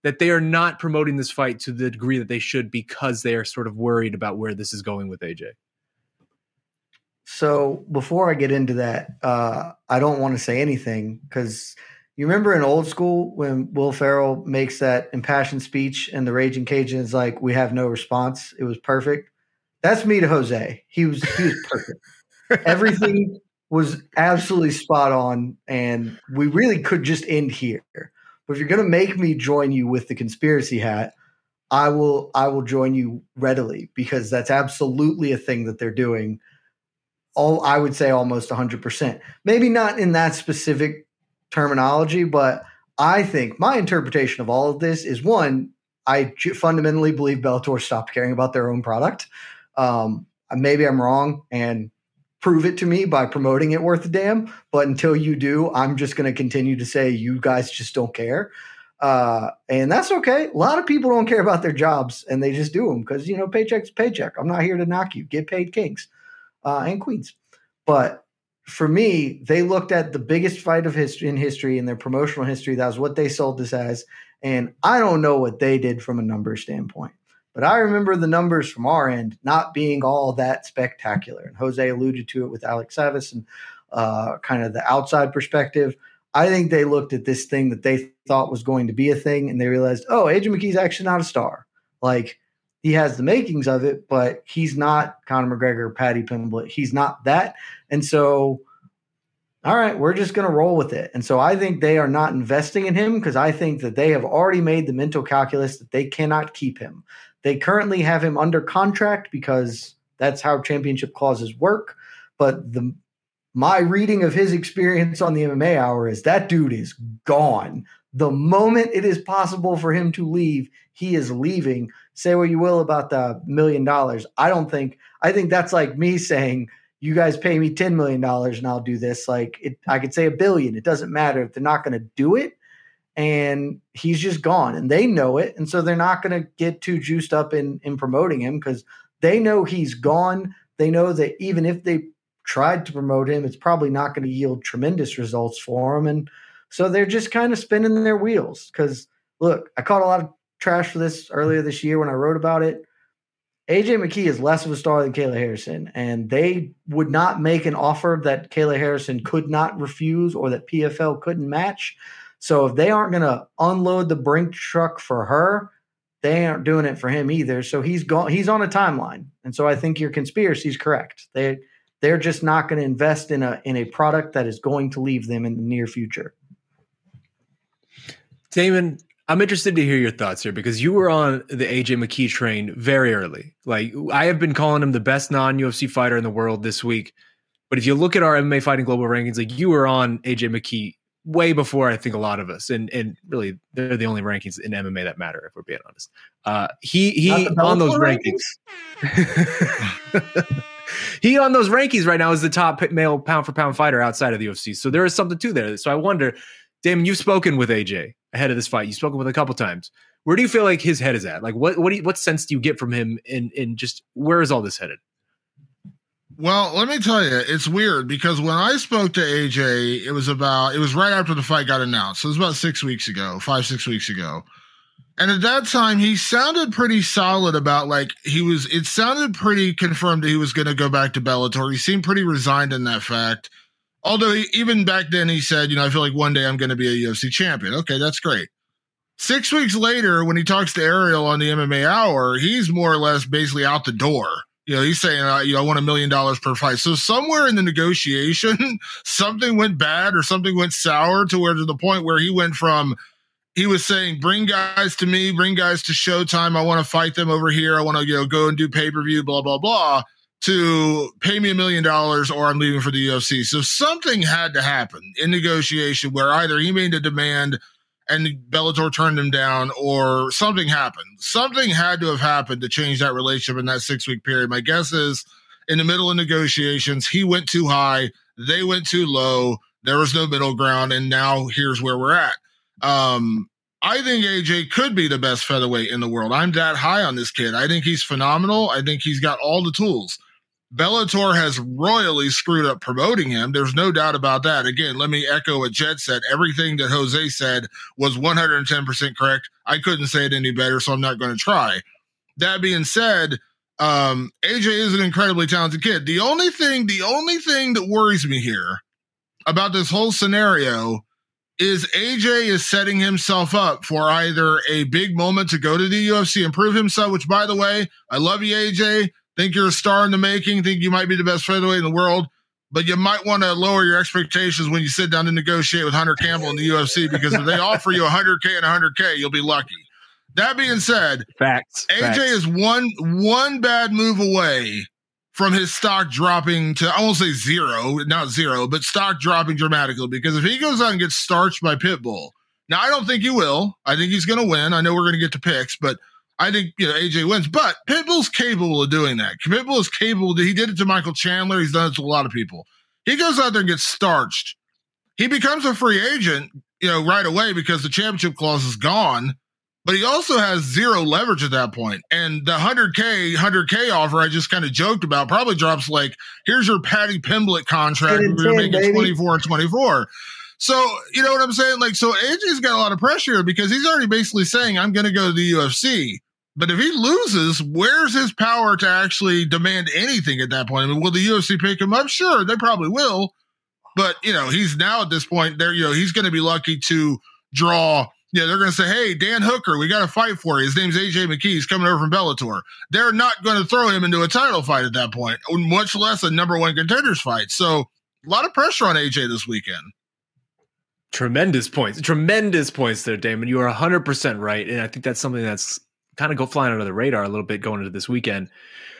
that they are not promoting this fight to the degree that they should because they are sort of worried about where this is going with AJ? So before I get into that, uh, I don't want to say anything because you remember in old school when Will Ferrell makes that impassioned speech and the Raging Cajun is like, "We have no response." It was perfect. That's me to Jose. He was he was perfect. [laughs] Everything was absolutely spot on, and we really could just end here. But if you're going to make me join you with the conspiracy hat, I will I will join you readily because that's absolutely a thing that they're doing all I would say almost 100%. Maybe not in that specific terminology, but I think my interpretation of all of this is one, I fundamentally believe Bellator stopped caring about their own product. Um, maybe I'm wrong and prove it to me by promoting it worth a damn. But until you do, I'm just going to continue to say you guys just don't care. Uh, and that's okay. A lot of people don't care about their jobs and they just do them because, you know, paycheck's paycheck. I'm not here to knock you. Get paid kings uh, and queens. But for me, they looked at the biggest fight of history in history in their promotional history. That was what they sold this as. And I don't know what they did from a number standpoint. But I remember the numbers from our end not being all that spectacular. And Jose alluded to it with Alex Savis and uh, kind of the outside perspective. I think they looked at this thing that they thought was going to be a thing and they realized, oh, Adrian McKee's actually not a star. Like he has the makings of it, but he's not Conor McGregor, Paddy Pimblett. He's not that. And so, all right, we're just going to roll with it. And so I think they are not investing in him because I think that they have already made the mental calculus that they cannot keep him. They currently have him under contract because that's how championship clauses work. But the my reading of his experience on the MMA hour is that dude is gone. The moment it is possible for him to leave, he is leaving say what you will about the million dollars. I don't think I think that's like me saying you guys pay me ten million dollars and I'll do this. Like it, I could say a billion. It doesn't matter if they're not going to do it. And he's just gone, and they know it, and so they're not going to get too juiced up in in promoting him because they know he's gone. They know that even if they tried to promote him, it's probably not going to yield tremendous results for him, and so they're just kind of spinning their wheels. Because look, I caught a lot of trash for this earlier this year when I wrote about it. AJ McKee is less of a star than Kayla Harrison, and they would not make an offer that Kayla Harrison could not refuse or that PFL couldn't match. So if they aren't going to unload the brink truck for her, they aren't doing it for him either. So he's gone. He's on a timeline, and so I think your conspiracy is correct. They they're just not going to invest in a in a product that is going to leave them in the near future. Damon, I'm interested to hear your thoughts here because you were on the AJ McKee train very early. Like I have been calling him the best non UFC fighter in the world this week. But if you look at our MMA fighting global rankings, like you were on AJ McKee way before I think a lot of us, and and really they're the only rankings in MMA that matter if we're being honest. Uh, he he on those rankings. rankings. [laughs] he on those rankings right now is the top male pound for pound fighter outside of the UFC. So there is something to there. So I wonder, Damon, you've spoken with AJ ahead of this fight. You've spoken with a couple times. Where do you feel like his head is at? Like what what you, what sense do you get from him in in just where is all this headed? Well, let me tell you, it's weird because when I spoke to AJ, it was about it was right after the fight got announced. So it was about six weeks ago, five, six weeks ago. And at that time, he sounded pretty solid about like he was. It sounded pretty confirmed that he was going to go back to Bellator. He seemed pretty resigned in that fact. Although he, even back then he said, you know, I feel like one day I'm going to be a UFC champion. Okay, that's great. Six weeks later, when he talks to Ariel on the MMA Hour, he's more or less basically out the door. You know, he's saying, uh, you know, I want a million dollars per fight. So somewhere in the negotiation, [laughs] something went bad or something went sour to where to the point where he went from he was saying, bring guys to me, bring guys to Showtime. I want to fight them over here. I want to, you know, go and do pay per view, blah blah blah to pay me a million dollars or I'm leaving for the UFC. So something had to happen in negotiation where either he made a demand and Bellator turned him down or something happened. Something had to have happened to change that relationship in that six week period. My guess is in the middle of negotiations. He went too high, they went too low. There was no middle ground, and now here's where we're at. Um, I think AJ could be the best featherweight in the world. I'm that high on this kid. I think he's phenomenal. I think he's got all the tools. Bellator has royally screwed up promoting him. There's no doubt about that. Again, let me echo what Jed said. Everything that Jose said was 110% correct. I couldn't say it any better, so I'm not going to try. That being said, um, AJ is an incredibly talented kid. The only thing, the only thing that worries me here about this whole scenario is AJ is setting himself up for either a big moment to go to the UFC and prove himself, which by the way, I love you, AJ. Think you're a star in the making, think you might be the best featherweight in the world, but you might want to lower your expectations when you sit down to negotiate with Hunter Campbell in the UFC because if they offer you 100K and 100K, you'll be lucky. That being said, facts. AJ facts. is one one bad move away from his stock dropping to I won't say zero, not zero, but stock dropping dramatically. Because if he goes out and gets starched by Pitbull, now I don't think he will. I think he's going to win. I know we're going to get to picks, but I think you know AJ wins. But Pitbull's capable of doing that. Pitbull is capable. He did it to Michael Chandler. He's done it to a lot of people. He goes out there and gets starched. He becomes a free agent, you know, right away because the championship clause is gone but he also has zero leverage at that point. And the 100K, 100K offer I just kind of joked about probably drops like, here's your Paddy Pimblett contract. We're going to make it 24 and 24. So, you know what I'm saying? Like, so AJ's got a lot of pressure because he's already basically saying, I'm going to go to the UFC. But if he loses, where's his power to actually demand anything at that point? I mean, will the UFC pick him up? Sure, they probably will. But, you know, he's now at this point there, you know, he's going to be lucky to draw yeah, they're going to say, "Hey, Dan Hooker, we got to fight for you." His name's AJ McKee. He's coming over from Bellator. They're not going to throw him into a title fight at that point, much less a number one contenders fight. So, a lot of pressure on AJ this weekend. Tremendous points, tremendous points there, Damon. You are hundred percent right, and I think that's something that's kind of go flying under the radar a little bit going into this weekend.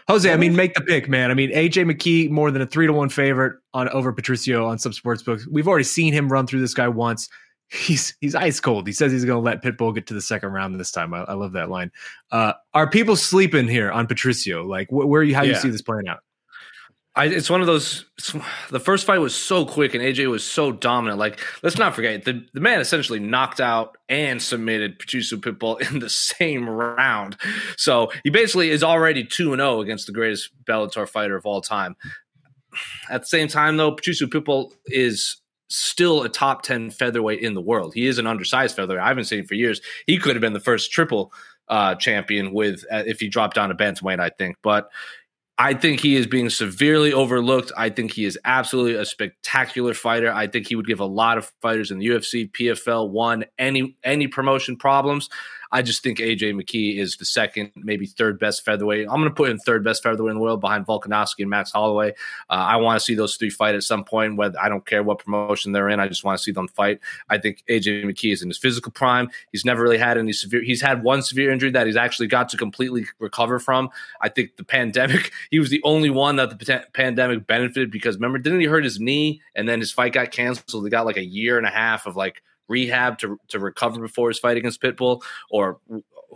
Jose, I mean, make the pick, man. I mean, AJ McKee more than a three to one favorite on over Patricio on some sports books. We've already seen him run through this guy once [laughs] he's he's ice cold. He says he's going to let Pitbull get to the second round this time. I, I love that line. Uh, are people sleeping here on Patricio? Like, wh- where you how yeah. you see this playing out? I, it's one of those. The first fight was so quick, and AJ was so dominant. Like, let's not forget the the man essentially knocked out and submitted Patricio Pitbull in the same round. So he basically is already two and zero oh against the greatest Bellator fighter of all time. At the same time, though, Patricio Pitbull is still a top 10 featherweight in the world. He is an undersized featherweight. I haven't seen for years. He could have been the first triple uh, champion with uh, if he dropped down to bantamweight, I think. But I think he is being severely overlooked. I think he is absolutely a spectacular fighter. I think he would give a lot of fighters in the UFC, PFL, one any any promotion problems. I just think AJ McKee is the second, maybe third best featherweight. I'm going to put in third best featherweight in the world behind Volkanovski and Max Holloway. Uh, I want to see those three fight at some point. Whether I don't care what promotion they're in, I just want to see them fight. I think AJ McKee is in his physical prime. He's never really had any severe. He's had one severe injury that he's actually got to completely recover from. I think the pandemic. [laughs] He was the only one that the pandemic benefited because remember, didn't he hurt his knee and then his fight got canceled? He got like a year and a half of like rehab to to recover before his fight against Pitbull, or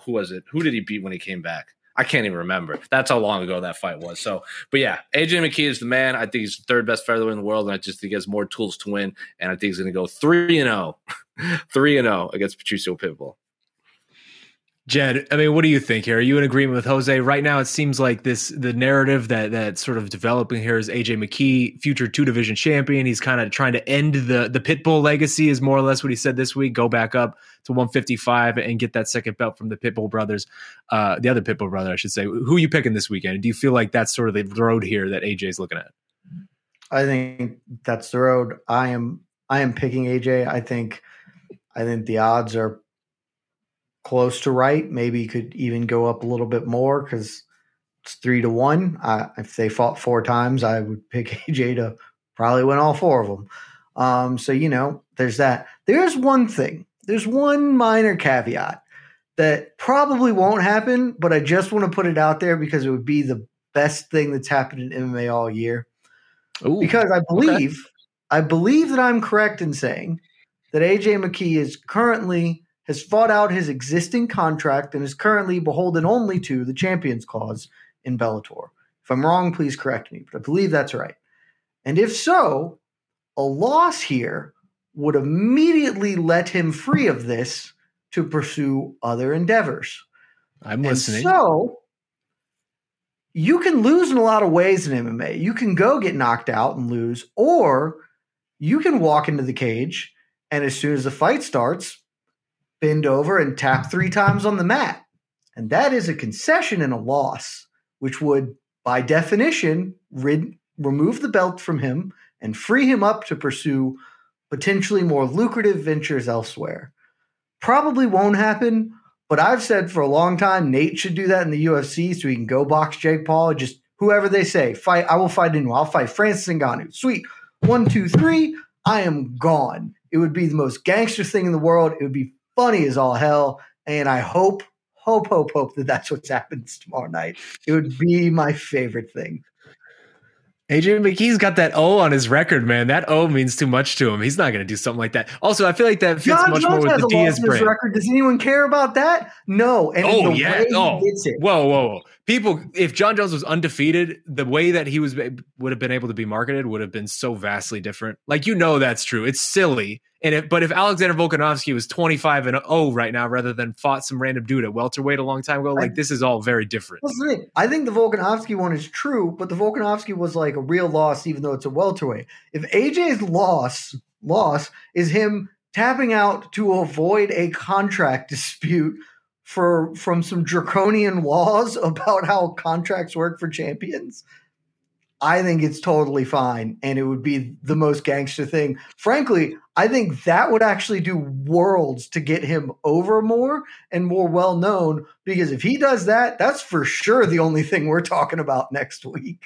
who was it? Who did he beat when he came back? I can't even remember. That's how long ago that fight was. So, but yeah, AJ McKee is the man. I think he's the third best featherweight in the world, and I just think he has more tools to win. And I think he's going to go three and zero, oh, [laughs] three and zero against Patricio Pitbull. Jed, I mean, what do you think here? Are you in agreement with Jose? Right now, it seems like this the narrative that that's sort of developing here is AJ McKee, future two division champion. He's kind of trying to end the the Pitbull legacy, is more or less what he said this week. Go back up to 155 and get that second belt from the Pitbull brothers, uh, the other Pitbull brother, I should say. Who are you picking this weekend? Do you feel like that's sort of the road here that AJ is looking at? I think that's the road. I am I am picking AJ. I think I think the odds are close to right. Maybe you could even go up a little bit more because it's three to one. I, if they fought four times, I would [laughs] pick AJ to probably win all four of them. Um, so you know, there's that. There's one thing. There's one minor caveat that probably won't happen, but I just want to put it out there because it would be the best thing that's happened in MMA all year. Ooh, because I believe, okay. I believe that I'm correct in saying that AJ McKee is currently has fought out his existing contract and is currently beholden only to the Champions Clause in Bellator. If I'm wrong, please correct me, but I believe that's right. And if so, a loss here would immediately let him free of this to pursue other endeavors. I'm And listening. so you can lose in a lot of ways in MMA. You can go get knocked out and lose, or you can walk into the cage and as soon as the fight starts, bend over and tap three times on the mat. And that is a concession and a loss, which would, by definition, rid- remove the belt from him and free him up to pursue potentially more lucrative ventures elsewhere. Probably won't happen, but I've said for a long time Nate should do that in the UFC so he can go box Jake Paul. Just whoever they say, fight. I will fight anyone. I'll fight Francis Ngannou. Sweet. One, two, three. I am gone. It would be the most gangster thing in the world. It would be funny as all hell. And I hope, hope, hope, hope that that's what happens tomorrow night. It would be my favorite thing. AJ McKee's got that O on his record, man. That O means too much to him. He's not going to do something like that. Also, I feel like that fits John much Jones more with the Diaz brand. record. Does anyone care about that? No. And Oh the yeah. way he Oh, gets it. whoa, whoa, whoa! People, if John Jones was undefeated, the way that he was would have been able to be marketed would have been so vastly different. Like you know, that's true. It's silly. And if, but if Alexander Volkanovski was twenty five and zero right now, rather than fought some random dude at welterweight a long time ago, like this is all very different. That's the thing. I think the Volkanovski one is true, but the Volkanovski was like a real loss, even though it's a welterweight. If AJ's loss loss is him tapping out to avoid a contract [laughs] dispute for from some draconian laws [laughs] about how contracts work for champions, I think it's totally fine, and it would be the most gangster thing. Frankly, I think that would actually do worlds to get him over more and more well known. Because if he does that, that's for sure the only thing we're talking about next week.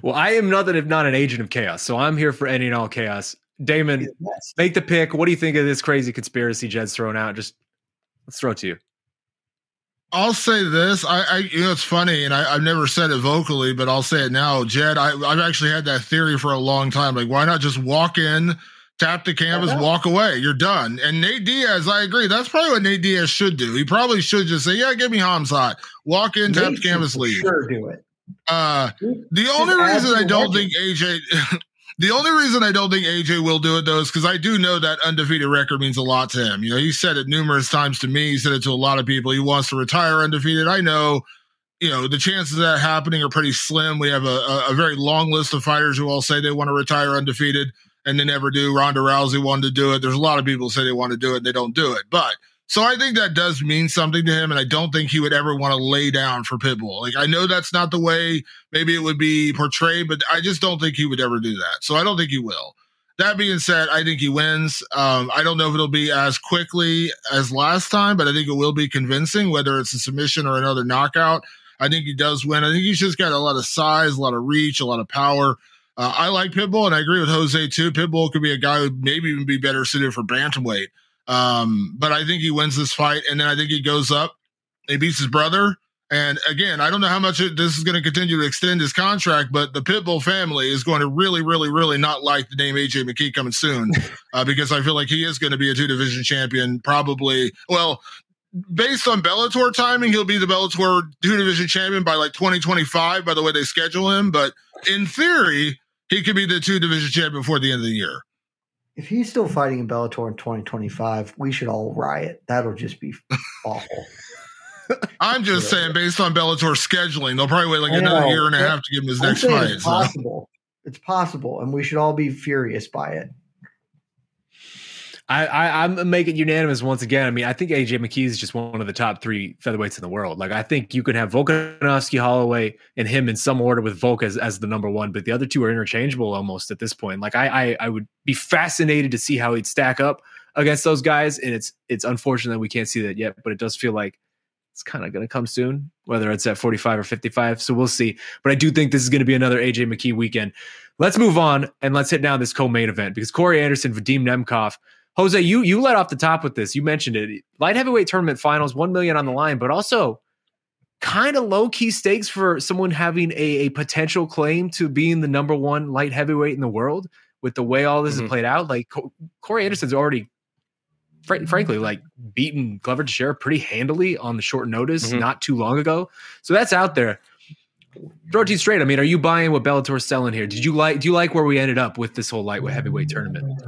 Well, I am nothing if not an agent of chaos, so I'm here for any and all chaos. Damon, Yes. make the pick. What do you think of this crazy conspiracy Jed's thrown out? Just let's throw it to you. I'll say this. I, I you know, it's funny, and I, I've never said it vocally, but I'll say it now. Jed, I, I've actually had that theory for a long time. Like, why not just walk in, tap the canvas, know. walk away? You're done. And Nate Diaz, I agree. That's probably what Nate Diaz should do. He probably should just say, "Yeah, give me Khamzat. Walk in, tap the canvas, leave." Sure, do it. Uh, the Just only reason I don't legend. think AJ, [laughs] the only reason I don't think AJ will do it though is because I do know that undefeated record means a lot to him. You know, he said it numerous times to me. He said it to a lot of people. He wants to retire undefeated. I know, you know, the chances of that happening are pretty slim. We have a, a, very long list of fighters who all say they want to retire undefeated and they never do. Ronda Rousey wanted to do it. There's a lot of people who say they want to do it and they don't do it. But so I think that does mean something to him, and I don't think he would ever want to lay down for Pitbull. Like I know that's not the way maybe it would be portrayed, but I just don't think he would ever do that. So I don't think he will. That being said, I think he wins. Um, I don't know if it'll be as quickly as last time, but I think it will be convincing, whether it's a submission or another knockout. I think he does win. I think he's just got a lot of size, a lot of reach, a lot of power. Uh, I like Pitbull, and I agree with Jose too. Pitbull could be a guy who maybe even be better suited for bantamweight. Um, but I think he wins this fight, and then I think he goes up, he beats his brother. And again, I don't know how much it, this is going to continue to extend his contract, but the Pitbull family is going to really, really, really not like the name AJ McKee coming soon, [laughs] uh, because I feel like he is going to be a two division champion. Probably, well, based on Bellator timing, he'll be the Bellator two division champion by like 2025, by the way they schedule him. But in theory, he could be the two division champion before the end of the year. If he's still fighting in Bellator in 2025, we should all riot. That'll just be awful. [laughs] I'm just saying, based on Bellator scheduling, they'll probably wait like another year and a half to give him his next fight. It's so. possible. It's possible, and we should all be furious by it. I, I I'm making it unanimous once again. I mean, I think AJ McKee is just one of the top three featherweights in the world. Like, I think you could have Volkanovski, Holloway, and him in some order with Volk as, as the number one, but the other two are interchangeable almost at this point. Like, I, I I would be fascinated to see how he'd stack up against those guys, and it's it's unfortunate that we can't see that yet, but it does feel like it's kind of going to come soon, whether it's at 45 or 55. So we'll see. But I do think this is going to be another AJ McKee weekend. Let's move on and let's hit down this co-main event because Corey Anderson, Vadim Nemkov. Jose, you you let off the top with this. You mentioned it. Light heavyweight tournament finals, one million on the line, but also kind of low key stakes for someone having a, a potential claim to being the number one light heavyweight in the world. With the way all this Mhm. is played out, like Corey Anderson's already, fr- frankly, like beaten Glover Teixeira pretty handily on the short notice Mhm. not too long ago. So that's out there. throw it to you straight. I mean, are you buying what Bellator's selling here? Did you like? Do you like where we ended up with this whole lightweight heavyweight tournament?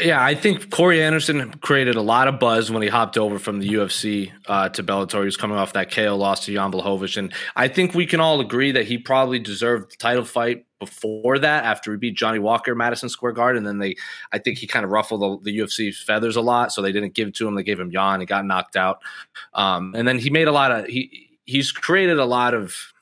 Yeah, I think Corey Anderson created a lot of buzz when he hopped over from the UFC uh, to Bellator. He was coming off that KO loss to Jan Blachowicz, and I think we can all agree that he probably deserved the title fight before that after he beat Johnny Walker Madison Square Garden. And then they, I think he kind of ruffled the, the UFC feathers a lot, so they didn't give it to him. They gave him Jan. He got knocked out, um, and then he made a lot of he he's created a lot of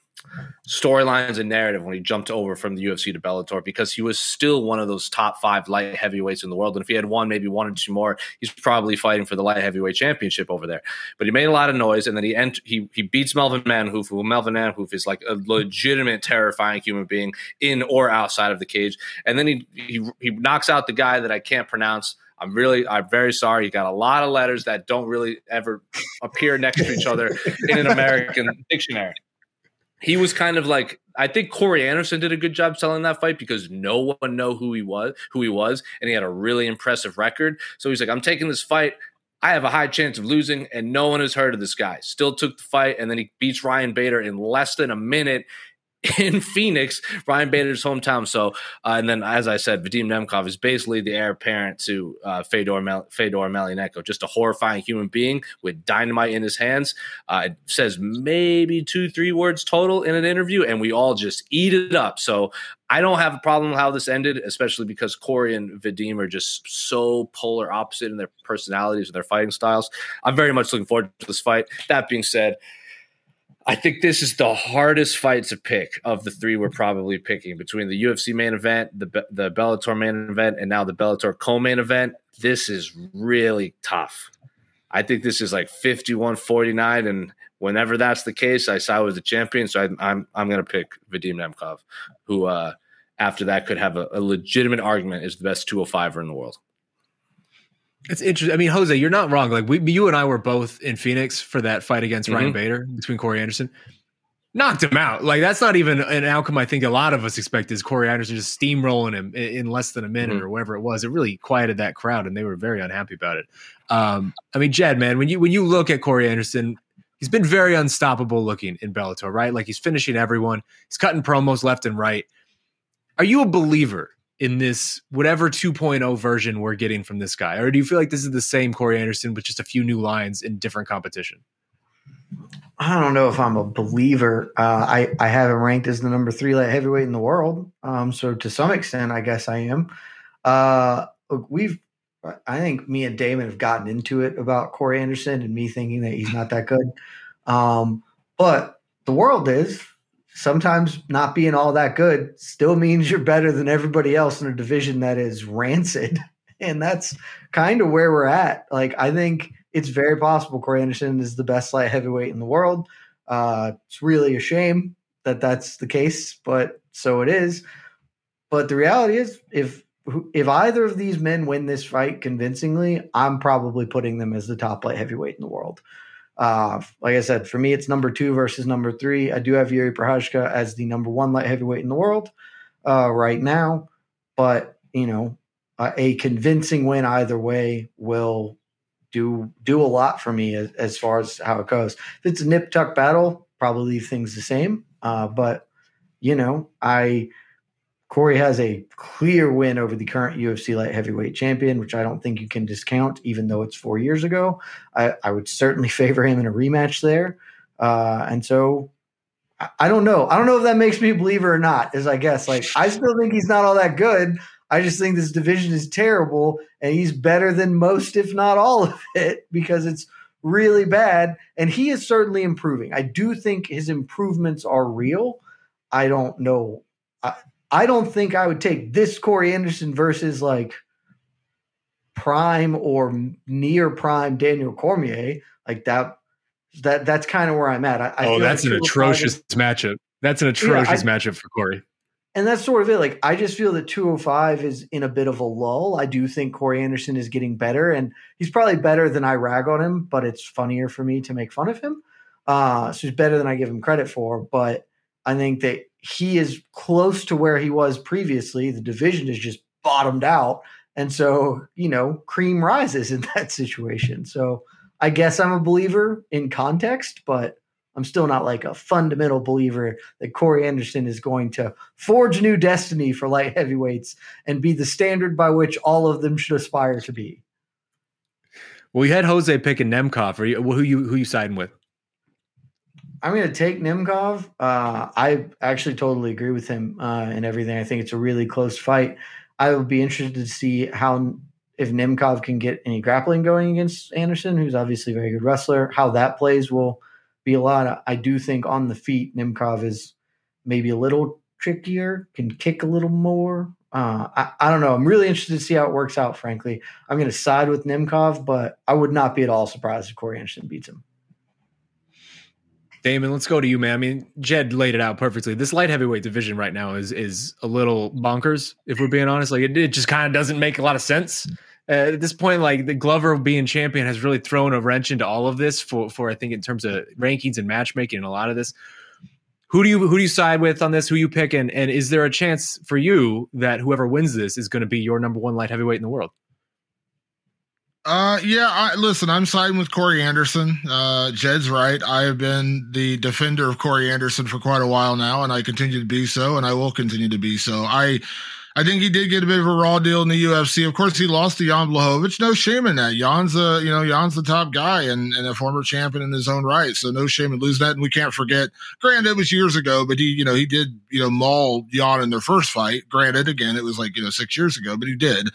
storylines and narrative when he jumped over from the UFC to Bellator because he was still one of those top five light heavyweights in the world. And if he had won maybe one or two more, he's probably fighting for the light heavyweight championship over there. But he made a lot of noise, and then he ent- he he beats Melvin Manhoef, who Melvin Manhoef is like a legitimate terrifying human being in or outside of the cage. And then he he he knocks out the guy that I can't pronounce. I'm really, I'm very sorry. You got a lot of letters that don't really ever appear next to each other in an American dictionary he was kind of like I think Corey Anderson did a good job selling that fight because no one know who he was, who he was, and he had a really impressive record. So he's like, I'm taking this fight. I have a high chance of losing, and no one has heard of this guy. Still took the fight, and then he beats Ryan Bader in less than a minute in Phoenix, Ryan Bader's hometown. So, uh, and then as I said, Vadim Nemkov is basically the heir apparent to uh, Fedor Mel- Fedor Emelianenko, just a horrifying human being with dynamite in his hands. Uh, it says maybe two, three words total in an interview, and we all just eat it up. So. I don't have a problem with how this ended, especially because Corey and Vadim are just so polar opposite in their personalities and their fighting styles. I'm very much looking forward to this fight. That being said, I think this is the hardest fight to pick of the three we're probably picking between the UFC main event, the the Bellator main event, and now the Bellator co-main event. This is really tough. I think this is like 51-49 and whenever that's the case, I saw with the champion, so I, am I'm I'm going to pick Vadim Nemkov, who uh, after that could have a, a legitimate argument is the best 205er in the world. It's interesting. I mean, Jose, you're not wrong. Like we, you and I were both in Phoenix for that fight against mm-hmm. Ryan Bader between Corey Anderson. Knocked him out. Like that's not even an outcome. I think a lot of us expect is Corey Anderson just steamrolling him in, less than a minute mm-hmm. or whatever it was. It really quieted that crowd, and they were very unhappy about it. Um, I mean, Jed, man, when you when you look at Corey Anderson, he's been very unstoppable looking in Bellator, right? Like he's finishing everyone. He's cutting promos left and right. Are you a believer in this whatever 2.0 version we're getting from this guy? Or do you feel like this is the same Corey Anderson with just a few new lines in different competition? I don't know if I'm a believer. Uh, I I have him ranked as the number three light heavyweight in the world. Um, so to some extent, I guess I am. Uh, we've I think me and Damon have gotten into it about Corey Anderson and me thinking that he's not that good. Um, but the world is sometimes not being all that good still means you're better than everybody else in a division that is rancid. [laughs] And that's kind of where we're at. Like, I think it's very possible Corey Anderson is the best light heavyweight in the world. Uh, it's really a shame that that's the case, but so it is. But the reality is, if if either of these men win this fight convincingly, I'm probably putting them as the top light heavyweight in the world. Uh, like I said, for me, it's number two versus number three. I do have Yuri Prochazka as the number one light heavyweight in the world uh, right now, but you know, a convincing win either way will do do a lot for me as, as far as how it goes. If it's a nip tuck battle, probably leave things the same. Uh, but you know, I Corey has a clear win over the current UFC light heavyweight champion, which I don't think you can discount, even though it's four years ago. I, I would certainly [laughs] favor him in a rematch there. Uh, and so I, I, don't know. I don't know if that makes me a believer or not, is I guess. Like, I still think he's not all that good. I just think this division is terrible, and he's better than most, if not all of [laughs] it, because it's really bad. And he is certainly improving. I do think his improvements are real. I don't know. I, I don't think I would take this Corey Anderson versus like prime or near prime Daniel Cormier like that. That that's kind of where I'm at. I, I oh, that's like an atrocious matchup. That's an atrocious yeah, I, matchup for Corey. And that's sort of it. Like I just feel that 205 is in a bit of a lull. I do think Corey Anderson is getting better, and he's probably better than I rag on him. But it's funnier for me to make fun of him. Uh, so he's better than I give him credit for. But I think that he is close to where he was previously. The division is just bottomed out. And so, you know, cream rises in [laughs] that situation. So I guess I'm a believer in context, but I'm still not like a fundamental believer that Corey Anderson is going to forge new destiny for light heavyweights and be the standard by which all of them should aspire to be. Well, you had Jose picking Nemkov. Are you, who you who you siding with? I'm going to take Nemkov. Uh, I actually totally agree with him uh, and everything. I think it's a really close fight. I would be interested to see how if Nemkov can get any grappling going against Anderson, who's obviously a very good wrestler. How that plays will be a lot. I do think on the feet, Nemkov is maybe a little trickier, can kick a little more. Uh, I, I, don't know. I'm really interested to see how it works out, frankly. I'm going to side with Nemkov, but I would not be at all surprised if Corey Anderson beats him. Damon, let's go to you, man. I mean, Jed laid it out perfectly. This light heavyweight division right now is is a little bonkers, if we're being honest. Like it, it just kind of doesn't make a lot of sense. Uh, at this point, like the Glover being champion has really thrown a wrench into all of this for for I think in terms of rankings and matchmaking and a lot of this. Who do you who do you side with on this? Who you pick and and is there a chance for you that whoever wins this is going to be your number one light heavyweight in the world? Uh, yeah. I, listen, I'm siding with Corey Anderson. Uh, Jed's right. I have been the defender of Corey Anderson for quite a while now, and I continue to be so, and I will continue to be so. I I think he did get a bit of a raw deal in the UFC. Of course, he lost to Jan Blachowicz. No shame in that. Jan's a, you know, Jan's the top guy and, and a former champion in his own right. So no shame in losing that. And we can't forget, granted, it was years ago, but he, you know, he did, you know, maul Jan in their first fight. Granted, again, it was like, you know, six years ago, but he did.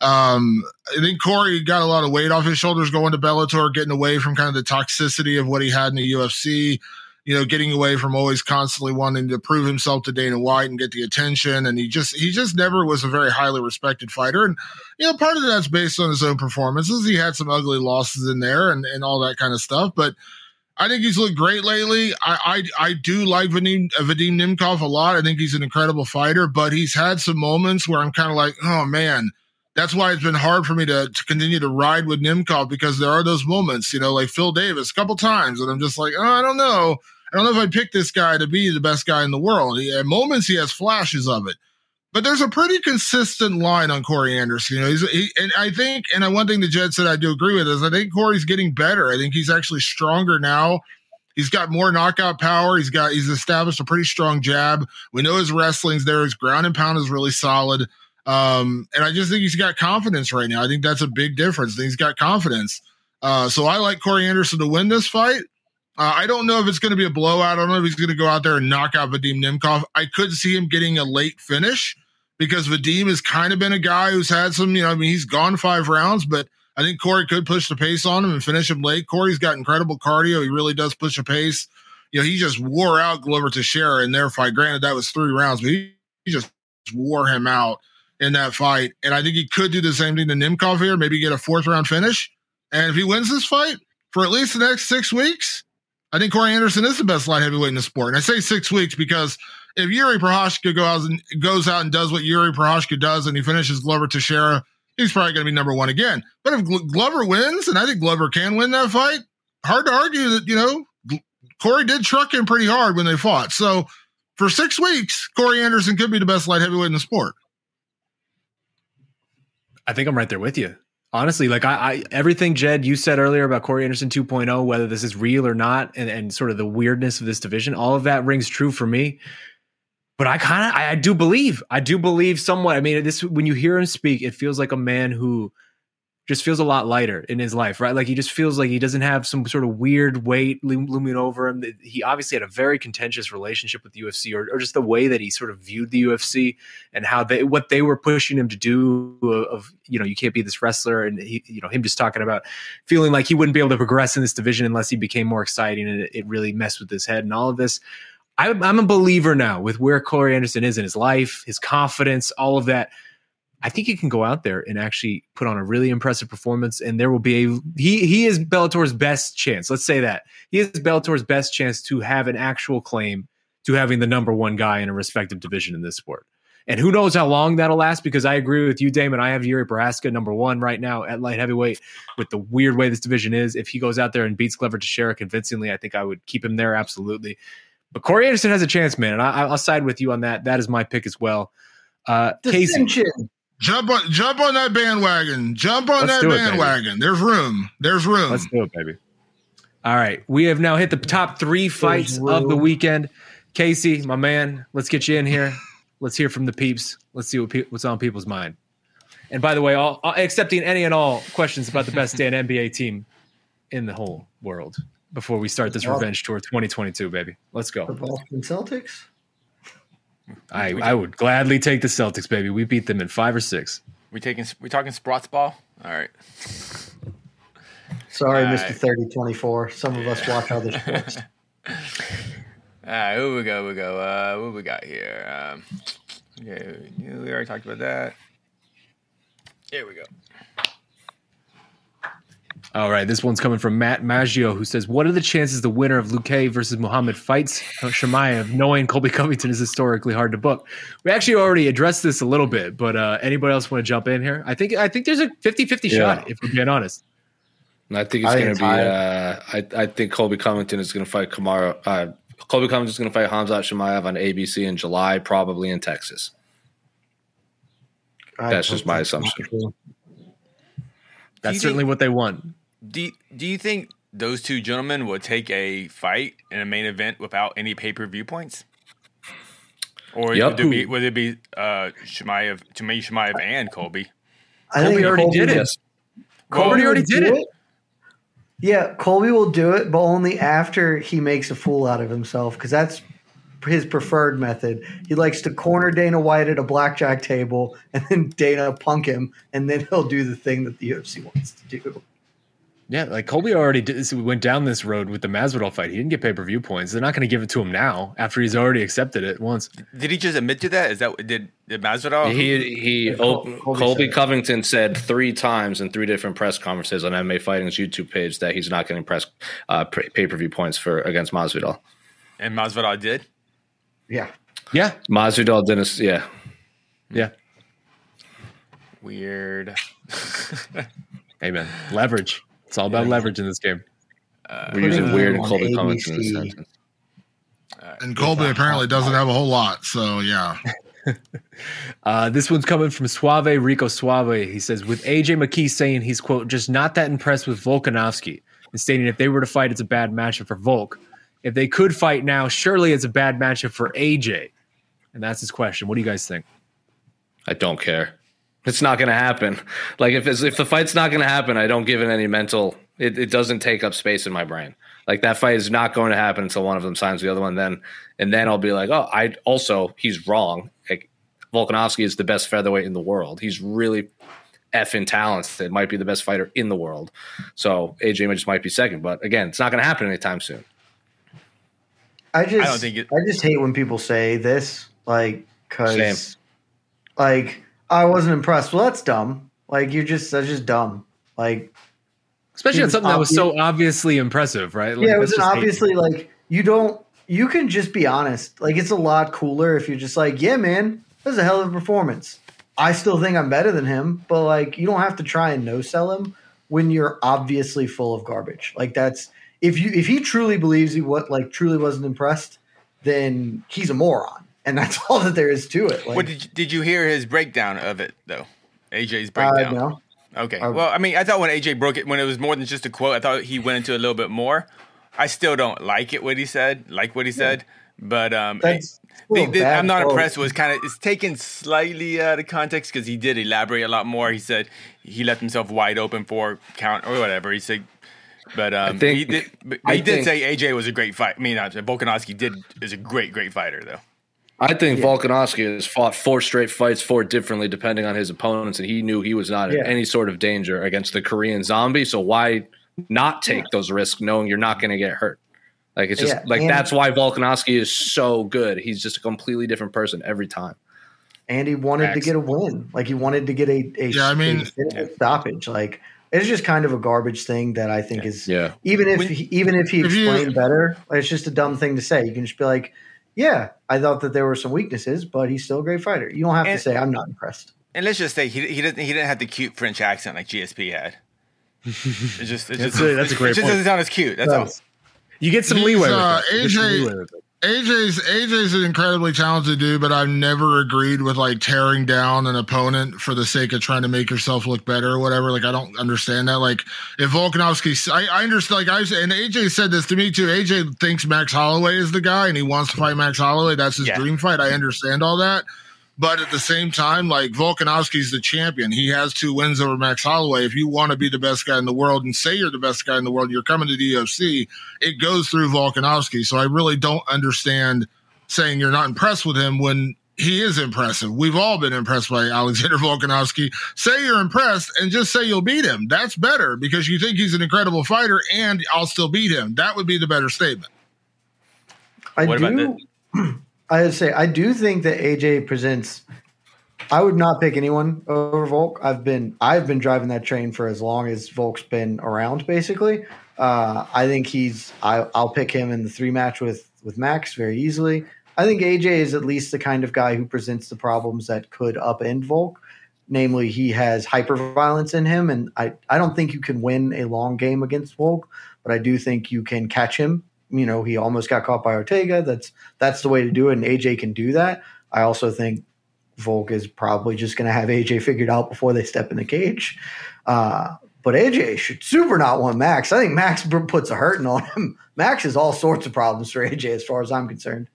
Um, I think Corey got a lot of weight off his shoulders going to Bellator, getting away from kind of the toxicity of what he had in the UFC you know, getting away from always constantly wanting to prove himself to Dana White and get the attention. And he just, he just never was a very highly respected fighter. And, you know, part of that's based on his own performances. He had some ugly losses in there and, and all that kind of stuff. But I think he's looked great lately. I, I, I do like Vadim, Vadim Nemkov a lot. I think he's an incredible fighter, but he's had some moments where I'm kind of like, oh man, that's why it's been hard for me to, to continue to ride with Nemkov because there are those moments, you know, like Phil Davis a couple times, and I'm just like, oh, I don't know. I don't know if I picked this guy to be the best guy in the world. He, at moments, he has flashes of it. But there's a pretty consistent line on Corey Anderson. You know, he's he, and I think, and one thing that Jed said I do agree with is I think Corey's getting better. I think he's actually stronger now. He's got more knockout power. He's got he's established a pretty strong jab. We know his wrestling's there. His ground and pound is really solid. Um, and I just think he's got confidence right now. I think that's a big difference. He's got confidence. Uh, so I like Corey Anderson to win this fight. Uh, I don't know if it's going to be a blowout. I don't know if he's going to go out there and knock out Vadim Nemkov. I could see him getting a late finish because Vadim has kind of been a guy who's had some, you know, I mean, he's gone five rounds, but I think Corey could push the pace on him and finish him late. Corey's got incredible cardio. He really does push a pace. You know, he just wore out Glover Teixeira in their fight. Granted, that was three rounds, but he, he just wore him out in that fight. And I think he could do the same thing to Nemkov here, maybe get a fourth round finish. And if he wins this fight for at least the next six weeks, I think Corey Anderson is the best light heavyweight in the sport. And I say six weeks because if Yuri out and goes out and does what Yuri Prochazka does and he finishes Glover Teixeira, he's probably going to be number one again. But if Glover wins, and I think Glover can win that fight, hard to argue that, you know, Corey did truck him pretty hard when they fought. So for six weeks, Corey Anderson could be the best light heavyweight in the sport. I think I'm right there with you honestly, like I, I, everything Jed you said earlier about Corey Anderson 2.0, whether this is real or not, and, and sort of the weirdness of this division, all of that rings true for me. But I kind of I, I do believe, I do believe somewhat. I mean, this when you hear him speak, it feels like a man who just feels a lot lighter in his life, right? Like he just feels like he doesn't have some sort of weird weight looming over him. He obviously had a very contentious relationship with the UFC, or, or just the way that he sort of viewed the UFC and how they what they were pushing him to do. Uh, of you know, you can't be this wrestler, and he, you know, him just talking about feeling like he wouldn't be able to progress in this division unless he became more exciting, and it, it really messed with his head and all of this. I'm, I'm a believer now with where Corey Anderson is in his life, his confidence, all of that. I think he can go out there and actually put on a really impressive performance, and there will be a he he is Bellator's best chance. Let's say that he is Bellator's best chance to have an actual claim to having the number one guy in a respective division in this sport. And who knows how long that'll last? Because I agree with you, Damon. I have Yuri Prochazka number one right now at light heavyweight. With the weird way this division is, if he goes out there and beats Glover Teixeira convincingly, I think I would keep him there absolutely. But Corey Anderson has a chance, man, and I, will side with you on that. That is my pick as well. Uh, Casey, Jump on, jump on that bandwagon. Jump on Let's that bandwagon. It, There's room. There's room. Let's do it, baby. All right, we have now hit the top three fights of the weekend. Casey, my man, let's get you in here. [laughs] Let's hear from the peeps. Let's see what pe- what's on people's mind. And by the way, all, all- accepting any and all questions about the best Dan NBA team in the whole world before we start this revenge tour 2022, baby. Let's The go. Boston Celtics. I, I would gladly take the Celtics, baby. We beat them in five or six. We taking we talking Sprots ball? All right. Sorry, All Mr. right. 3024. Some of us watch other sports. [laughs] All right, who we go? We go. Uh, what we got here? Um, okay, we already talked about that. Here we go. All right, this one's coming from Matt Maggio, who says, "What are the chances the winner of Luque versus Muhammad fights Chimaev, knowing Colby Covington is historically hard to book?" We actually already addressed this a little bit, but uh, anybody else want to jump in here? I think I think there's a 50-50 Yeah. shot, if we're being honest. And I think it's going to be. Uh, I I think Colby Covington is going to fight Kamaru. Uh, Colby Covington is going to fight Khamzat Chimaev on ABC in July, probably in Texas. I That's just my assumption. true. That's certainly think- what they want. Do Do you think those two gentlemen would take a fight in a main event without any pay per view points? Or Yep. would it be would it be uh, Chimaev, to me Chimaev and Colby? I Colby think already Colby did it. Yes. Colby already did do it. Yeah, Colby will do it, but only after he makes a fool out of himself because that's his preferred method. He likes to corner Dana White at a blackjack table and then Dana punk him, and then he'll do the thing that the UFC wants to do. Yeah, like Colby already did this, went down this road with the Masvidal fight. He didn't get pay per view points. They're not going to give it to him now after he's already accepted it once. Did he just admit to that? Is that did did Masvidal? He he Col- Colby Colby said it. Covington said three times in three different press conferences on MMA Fighting's YouTube page that he's not getting press uh, pay per view points for against Masvidal. and Masvidal did. Yeah. Yeah, Masvidal didn't. Yeah, yeah. Weird. [laughs] Amen. leverage. It's all about leverage in this game. we're using weird and on Colby Covington in this ABC. sentence. And Colby apparently doesn't have a whole lot. So yeah. [laughs] Uh, this one's coming from Suave Rico Suave. He says, with AJ McKee saying he's, quote, just not that impressed with Volkanovski and stating if they were to fight, it's a bad matchup for Volk. If they could fight now, surely it's a bad matchup for AJ. And that's his question. What do you guys think? I don't care. It's not going to happen. Like if it's, if the fight's not going to happen, I don't give it any mental. It, it doesn't take up space in my brain. Like that fight is not going to happen until one of them signs the other one. Then and then I'll be like, oh, I also he's wrong. Like Volkanovski is the best featherweight in the world. He's really effing talented. Might be the best fighter in the world. So AJ might just might be second. But again, it's not going to happen anytime soon. I just, I, don't think it- just hate when people say this, like, because, like, I wasn't impressed. Well, that's dumb. Like, you're just, that's just dumb. Like, Especially on something that was so obviously impressive, right? Like, yeah, it was an just hate- obviously like you don't. You can just be honest. Like it's a lot cooler if you're just like, yeah, man, that was a hell of a performance. I still think I'm better than him, but like you don't have to try and no sell him when you're obviously full of garbage. Like that's if you if he truly believes he what like truly wasn't impressed, then he's a moron, and that's all that there is to it. Like, what did you, did you hear his breakdown of it though? AJ's uh, breakdown. no. Okay. Uh, well, I mean, I thought when AJ broke it, when it was more than just a quote, I thought he went into a little bit more. I still don't like it what he said, like what he said, but um, That's the- still the- I'm not quote. impressed. Was kind of it's taken slightly out of context because he did elaborate a lot more. He said he left himself wide open for count or whatever. He said, but um, think- he did. But I he did think- say AJ was a great fight. I mean, not Volkanovski did is a great, great fighter though. I think Volkanovski has fought four straight fights, four differently depending on his opponents, and he knew he was not Yeah. in any sort of danger against the Korean zombie. So why not take those risks, knowing you're not going to get hurt? Like it's just Yeah, like and- that's why Volkanovski is so good. He's just a completely different person every time. and he wanted to get a win. Like he wanted to get a, a, Yeah, I mean- a stoppage. Like it's just kind of a garbage thing that I think is Yeah. even if When- he, even if he If you- explained better, it's just a dumb thing to say. You can just be like, "Yeah, I thought that there were some weaknesses, but he's still a great fighter." You don't have And- to say, "I'm not impressed." And let's just say he he didn't he didn't have the cute French accent like GSP had. It's just it's That's just a- that's a great It just point. doesn't sound as cute. That's all. You get some He's, leeway with uh, it. You some AJ leeway with it. AJ's AJ's an incredibly talented dude, but I've never agreed with like tearing down an opponent for the sake of trying to make yourself look better or whatever. Like I don't understand that. Like if Volkanovski, I, I understand. Like I and AJ said this to me too. AJ thinks Max Holloway is the guy, and he wants to fight Max Holloway. That's his Yeah. dream fight. I understand all that. But at the same time, like Volkanovski's the champion. He has two wins over Max Holloway. If you want to be the best guy in the world and say you're the best guy in the world, you're coming to the UFC, it goes through Volkanovski. So I really don't understand saying you're not impressed with him when he is impressive. We've all been impressed by Alexander [laughs] Volkanovski. Say you're impressed and just say you'll beat him. That's better because you think he's an incredible fighter and I'll still beat him. That would be the better statement. I What about do. [clears throat] I would say I do think that AJ presents. I would not pick anyone over Volk. I've been I've been driving that train for as long as Volk's been around. Basically, uh, I think he's. I, I'll pick him in the three match with with Max very easily. I think AJ is at least the kind of guy who presents the problems that could upend Volk. Namely, he has hyperviolence in him, and I, I don't think you can win a long game against Volk, but I do think you can catch him. You know, he almost got caught by Ortega. That's that's the way to do it, and AJ can do that. I also think Volk is probably just going to have AJ figured out before they step in the cage. Uh, but AJ should super not want Max. I think Max puts a hurting on him. Max has all sorts of problems for AJ, as far as I'm concerned.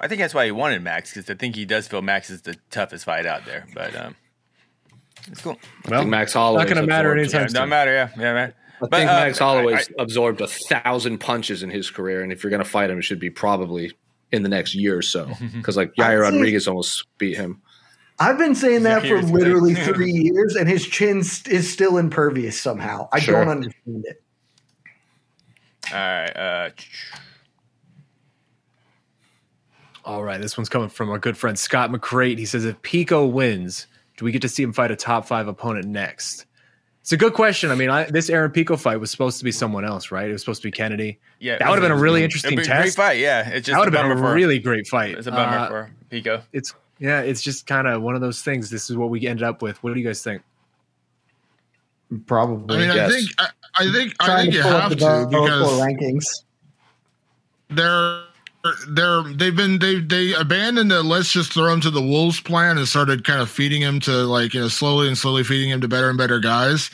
I think that's why he wanted Max because I think he does feel Max is the toughest fight out there. But um, it's cool. I think Max Holloway. not gonna matter absorbed- anytime soon. don't matter. Yeah, yeah, man. I But, think uh, Max Holloway's I- absorbed a thousand punches in his career, and if you're going to fight him, it should be probably in the next year or so. [laughs] Because like Yair I'd Rodriguez almost beat him. I've been saying that for literally the- three [laughs] years, and his chin st- is still impervious somehow. I Sure. don't understand it. All right. Uh, All right, this one's coming from our good friend Scott McCrate. He says, if Pico wins, do we get to see him fight a top five opponent next? It's a good question. I mean, I, this Aaron Pico fight was supposed to be someone else, right? It was supposed to be Kennedy. yeah, That would've been a really It'd interesting be a great test. fight. Yeah, it's just that would have been a for really great fight. It's a bummer Uh, for Pico. It's yeah, it's just kind of one of those things. This is what we ended up with. What do you guys think? Probably. I mean, I think I, I think I Trying think you have the to Bellator because rankings. they're they're they've been they they abandoned the let's just throw him to the wolves plan and started kind of feeding him to like you know slowly and slowly feeding him to better and better guys.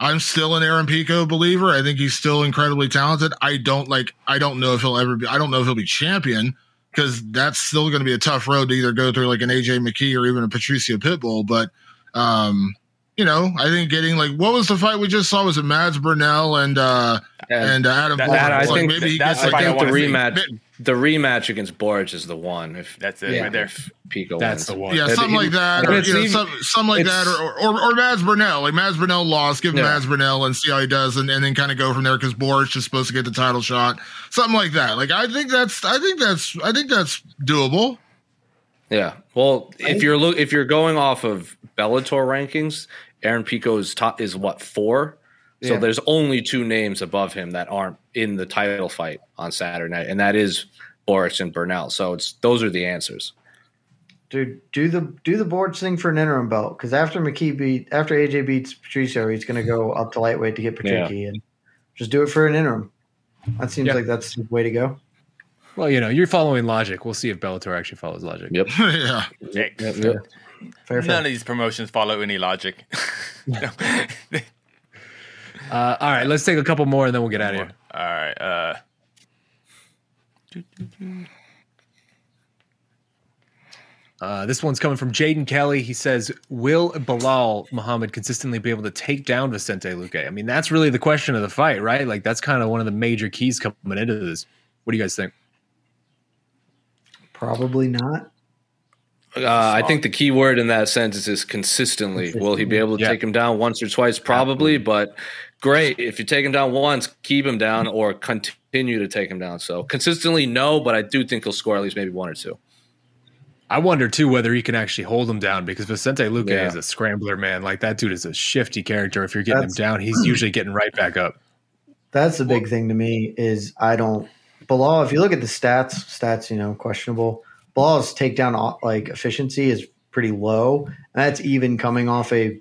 I'm still an Aaron Pico believer. I think he's still incredibly talented. I don't like I don't know if he'll ever be I don't know if he'll be champion because that's still going to be a tough road to either go through like an AJ McKee or even a Patricio Pitbull. But um, you know, I think getting like what was the fight we just saw? Was it Mads Burnell and uh and uh, Adam? That- Borics? that- I Like, think maybe he gets the like I think the wanna see. Rematch, the rematch against Borics is the one. If That's it yeah, right there. Pico That's wins. the one. Yeah, something like that, or it's you know, even- some, something like that, or, or or Mads Burnell. Like Mads Burnell lost, give Yeah. Mads Burnell and see how he does, and, and then kind of go from there because Borics is supposed to get the title shot, something like that. Like I think that's, I think that's, I think that's doable. Yeah. Well, if you're look if you're going off of Bellator rankings, Aaron Pico is top is what four. So Yeah. there's only two names above him that aren't in the title fight on Saturday night, and that is Borics and Burnell. So it's those are the answers. Dude, do the do the boards thing for an interim belt because after McKee beat after AJ beats Patricio, he's going to go up to lightweight to get Patricky and just do it for an interim. That seems Yeah. like that's the way to go. Well, you know, you're following logic. We'll see if Bellator actually follows logic. Yep. [laughs] yeah, Dick. Fair, fair. None of these promotions follow any logic. [laughs] [laughs] Uh, all right, let's take a couple more and then we'll get out of here. All right. Uh, Uh, this one's coming from Jaden Kelly. He says, "Will Belal Muhammad consistently be able to take down Vicente Luque?" I mean, that's really the question of the fight, right? Like, that's kind of one of the major keys coming into this. What do you guys think? Probably not. Uh, I think the key word in that sentence is consistently. Will he be able to Yeah. take him down once or twice? Probably, but great. If you take him down once, keep him down or continue to take him down. So consistently, no, but I do think he'll score at least maybe one or two. I wonder too whether he can actually hold him down because Vicente Luque Yeah. is a scrambler, man. Like that dude is a shifty character. If you're getting That's- him down, he's [clears throat] usually getting right back up. That's the big thing to me is I don't Belal. If you look at the stats, stats you know questionable. Belal's takedown uh, like efficiency is pretty low, and that's even coming off a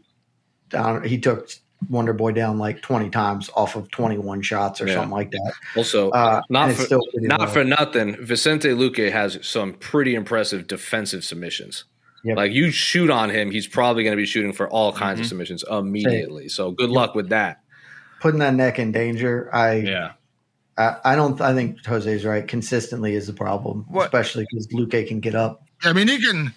down. He took Wonder Boy down like 20 times off of 21 shots or Yeah. something like that. Also, Uh, not for not low. for nothing. Vicente Luque has some pretty impressive defensive submissions. Yep. Like you shoot on him, he's probably going to be shooting for all kinds Mm-hmm. of submissions immediately. So good luck with that. Putting that neck in danger, I Yeah. I, I don't. I think Jose's right. Consistently is the problem, What- especially because Luque can get up. I mean, he can,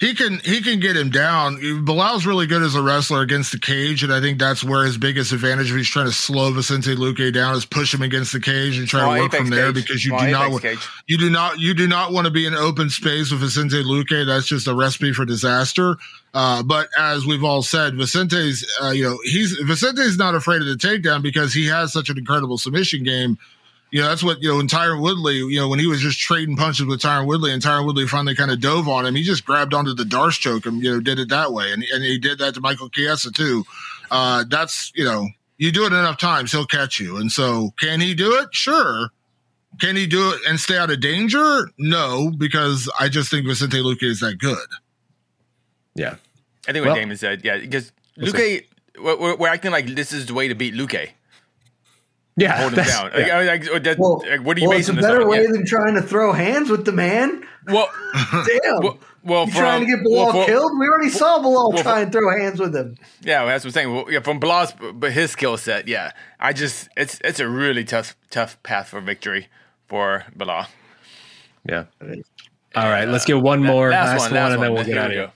he can, he can get him down. Belal's really good as a wrestler against the cage, and I think that's where his biggest advantage if he's trying to slow Vicente Luque down is push him against the cage and try Small to work from there cage. because you Small do not, cage. you do not, you do not want to be in open space with Vicente Luque. That's just a recipe for disaster. Uh, but as we've all said, Vicente's, uh, you know, he's Vicente's not afraid of the takedown because he has such an incredible submission game. You know, that's what, you know, when Tyron Woodley, you know, when he was just trading punches with Tyron Woodley and Tyron Woodley finally kind of dove on him, he just grabbed onto the D'Arce choke and, you know, did it that way. And, and he did that to Michael Chiesa too. Uh, that's, you know, you do it enough times, he'll catch you. And so can he do it? Sure. Can he do it and stay out of danger? No, because I just think Vicente Luque is that good. Yeah. I think Well- what Damon said, yeah, because Luque, we're, we're acting like this is the way to beat Luque. Yeah, Hold him that's- down. Like, I- like, that- Well, like, what are you well, it's a basing this better way Yeah. than trying to throw hands with the man. Well, [laughs] Damn. well, well, you trying to get Belal well, for- killed? We already saw Belal well, try and throw hands with him. Yeah, that's what I'm saying. Well, yeah, from Belal's, but his skill set, yeah. I just, it's it's a really tough tough path for victory for Belal. Yeah. All right, let's get one more last, one, and then we'll get out of here.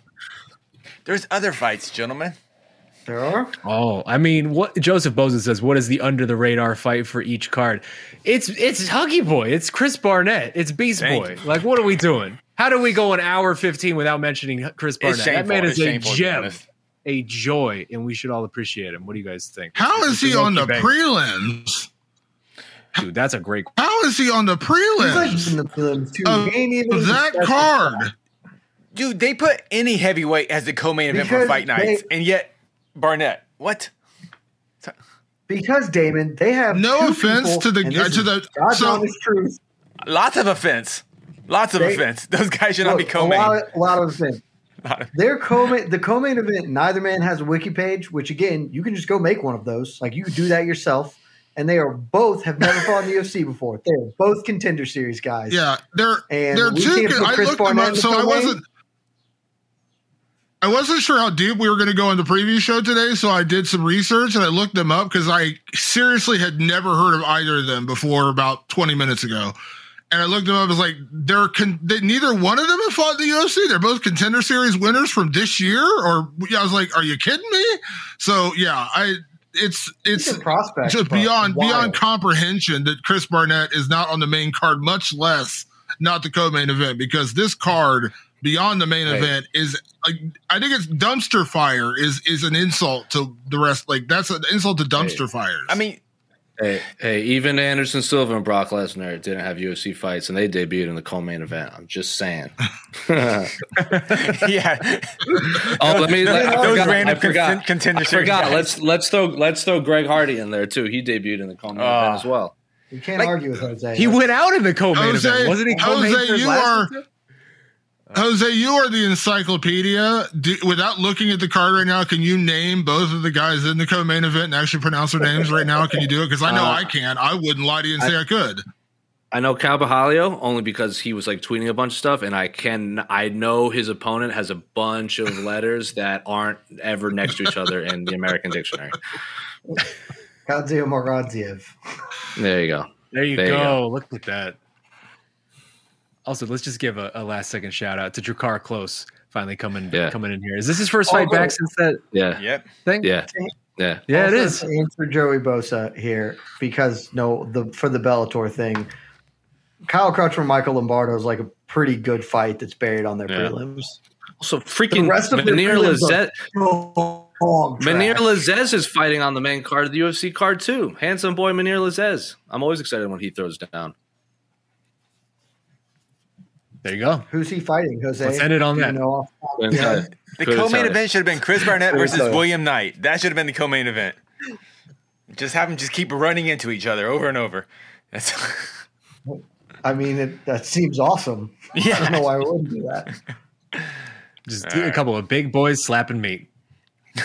There's other fights, gentlemen. There are. Oh, I mean, what Joseph Bozen says, what is the under the radar fight for each card? It's it's Huggy Boy, it's Chris Barnett, it's Beast Thank Boy. you. Like, what are we doing? How do we go an hour 15 without mentioning Chris Barnett? It's that man is a shameful, to be gem, a joy, and we should all appreciate him. What do you guys think? How is It's he on the low-key prelims? Dude, that's a great How is he on the He's like prelims in the prelims too. of He ain't even that card? Dude, they put any heavyweight as the co-main event for fight nights, they- and yet Barnett, what? Because Damon, they have No two offense people, to the- and this to the- God's so- honest truth. Lots of offense. Lots of They- offense. [laughs] Those guys should not be Look, co-main. A lot, of, a lot of offense. [laughs] Lot of- Their co-main, the co-main event. Neither man has a wiki page, which again, you can just go make one of those. Like you do that yourself. And they are both have never fought in the [laughs] UFC before. They're both contender series guys. Yeah, they're And they're we two. can't put I Chris looked them up, the so I co-main? wasn't. I wasn't sure how deep we were going to go in the preview show today, so I did some research and I looked them up because I seriously had never heard of either of them before about 20 minutes ago. And I looked them up. I was like, they're con- they, neither one of them have fought the UFC. They're both contender series winners from this year. Or yeah, I was like, are you kidding me? So yeah, I it's it's prospect, just beyond wild. beyond comprehension that Chris Barnett is not on the main card, much less not the co-main event, because this card beyond the main Right. event is like I think it's dumpster fire is is an insult to the rest. Like that's an insult to dumpster fires. I mean, Hey, hey, even Anderson Silva and Brock Lesnar didn't have UFC fights, and they debuted in the co-main event. I'm just saying. [laughs] [laughs] yeah. Oh, let me. Let, I Those forgot. random I forgot. conten- contender I forgot. guys. Let's let's throw let's throw Greg Hardy in there too. He debuted in the co-main Ah. event as well. You can't Like- argue with Jose. He went out in the co-main Jose- event, wasn't he? Co-main Jose, you last are- one, too? Jose, you are the encyclopedia. Do, without looking at the card right now, can you name both of the guys in the co-main event and actually pronounce their names right now? Can you do it? Because I know Uh, I can. I wouldn't lie to you and say I, could. I know Carbajalio only because he was like tweeting a bunch of stuff, and I can I know his opponent has a bunch of letters that aren't ever next to each other in the American dictionary. Kadzio Moradziev. There you go. There you There you go. go. Look at that. Also, let's just give a, a last second shout out to Drakkar Klose finally coming Yeah. coming in here. Is this his first fight Although- back since that Yeah, Yep. thing? yeah, yeah. Yeah, it Also, is. to Answer Joey Bosa here because no, the for the Bellator thing, Kyle Crutchmer, Michael Lombardo is like a pretty good fight that's buried on their Yeah. prelims. Also, freaking rest of their Mounir prelims are Lazzez. Dog Mounir trash. Lazzez is fighting on the main card of the UFC card too. Handsome boy Mounir Lazzez. I'm always excited when he throws down. There you go. Who's he fighting, Jose? Let's end it on Do you that. know off the top of Couldn't your tell head? you. The Couldn't co-main event should have been Chris Barnett versus. William Knight. That should have been the co-main event. Just have them just keep running into each other over and over. That's I mean, it, that seems awesome. [laughs] I don't know yeah. why I wouldn't do that. Just do a couple of big boys slapping meat.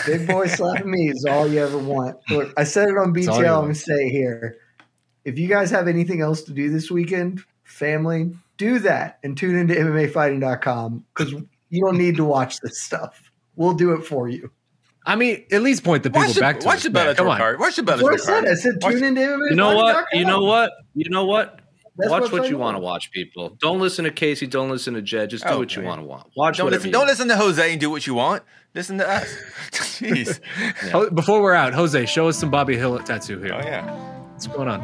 Big boy slapping me is all you ever want. Look, I said it on all BTL. I'm going to say it here. If you guys have anything else to do this weekend, family, do that and tune into MMAfighting.com because you don't need to watch this stuff. We'll do it for you. I mean, at least point the people Watch the, back to watch us, the man. Bellator Come on. card. Watch the That's what I Bellator said. card. I said Watch- tune into MMAfighting.com. You know what? You know what? You know what? That's watch what's what you want to watch, people. Don't listen to Casey. Don't listen to Jed. Just do Oh, what you man. want to watch. Watch Don't listen. you Don't listen to Jose and do what you want. Listen to us. [laughs] Jeez. [laughs] Ho- Before we're out, Jose, show us some Bobby Hill tattoo here. Oh yeah. What's going on?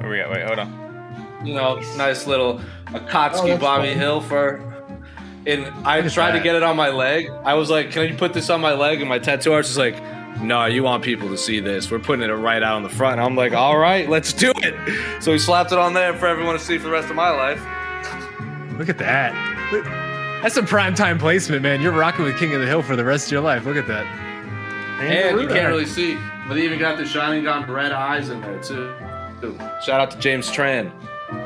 Where we at? Wait, hold on. You know, nice little Oh, Akatsuki that's Bobby fine. Hill for. And I Look at tried to get it on my leg. I was like, "Can you put this on my leg?" And my tattoo artist is like, "No, you want people to see this. We're putting it right out on the front." I'm like, "All right, let's do it." So he slapped it on there for everyone to see for the rest of my life. Look at that. That's some prime time placement, man. You're rocking with King of the Hill for the rest of your life. Look at that. And you can't really see, but they even got the shining gone red eyes in there too. Too. Shout out to James Tran,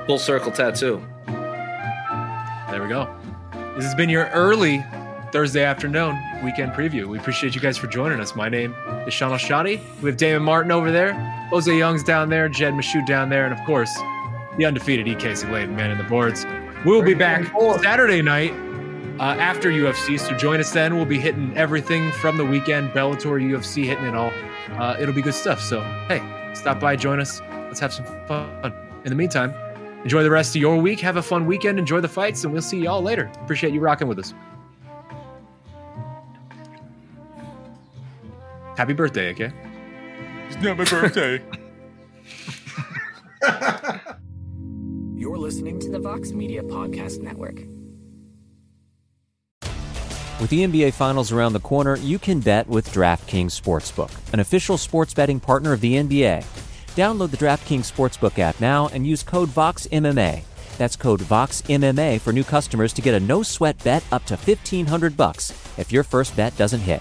full circle tattoo. There we go. This has been your early Thursday afternoon weekend preview. We appreciate you guys for joining us. My name is Sean Shadi. We have Damon Martin over there, Jose Young's down there, Jed Meshew down there, and of course, the undefeated EK Sigladen man in the boards. We'll be back Saturday night uh, after UFC, so join us then. We'll be hitting everything from the weekend, Bellator, UFC, hitting it all. Uh, it'll be good stuff. So, hey, stop by, join us. Let's have some fun. In the meantime, enjoy the rest of your week. Have a fun weekend. Enjoy the fights, and we'll see y'all later. Appreciate you rocking with us. Happy birthday, okay? It's not my birthday. [laughs] You're listening to the Vox Media Podcast Network. With the NBA Finals around the corner, you can bet with DraftKings Sportsbook, an official sports betting partner of the NBA. Download the DraftKings Sportsbook app now and use code VOXMMA. That's code VOXMMA for new customers to get a no-sweat bet up to 1500 bucks if your first bet doesn't hit.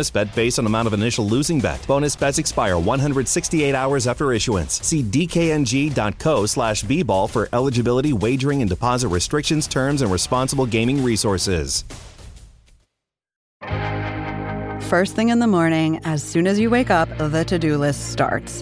bet based on amount of initial losing bet. Bonus bets expire 168 hours after issuance. See dkng.co slash bball for eligibility, wagering, and deposit restrictions, terms, and responsible gaming resources. First thing in the morning, as soon as you wake up, the to do list starts.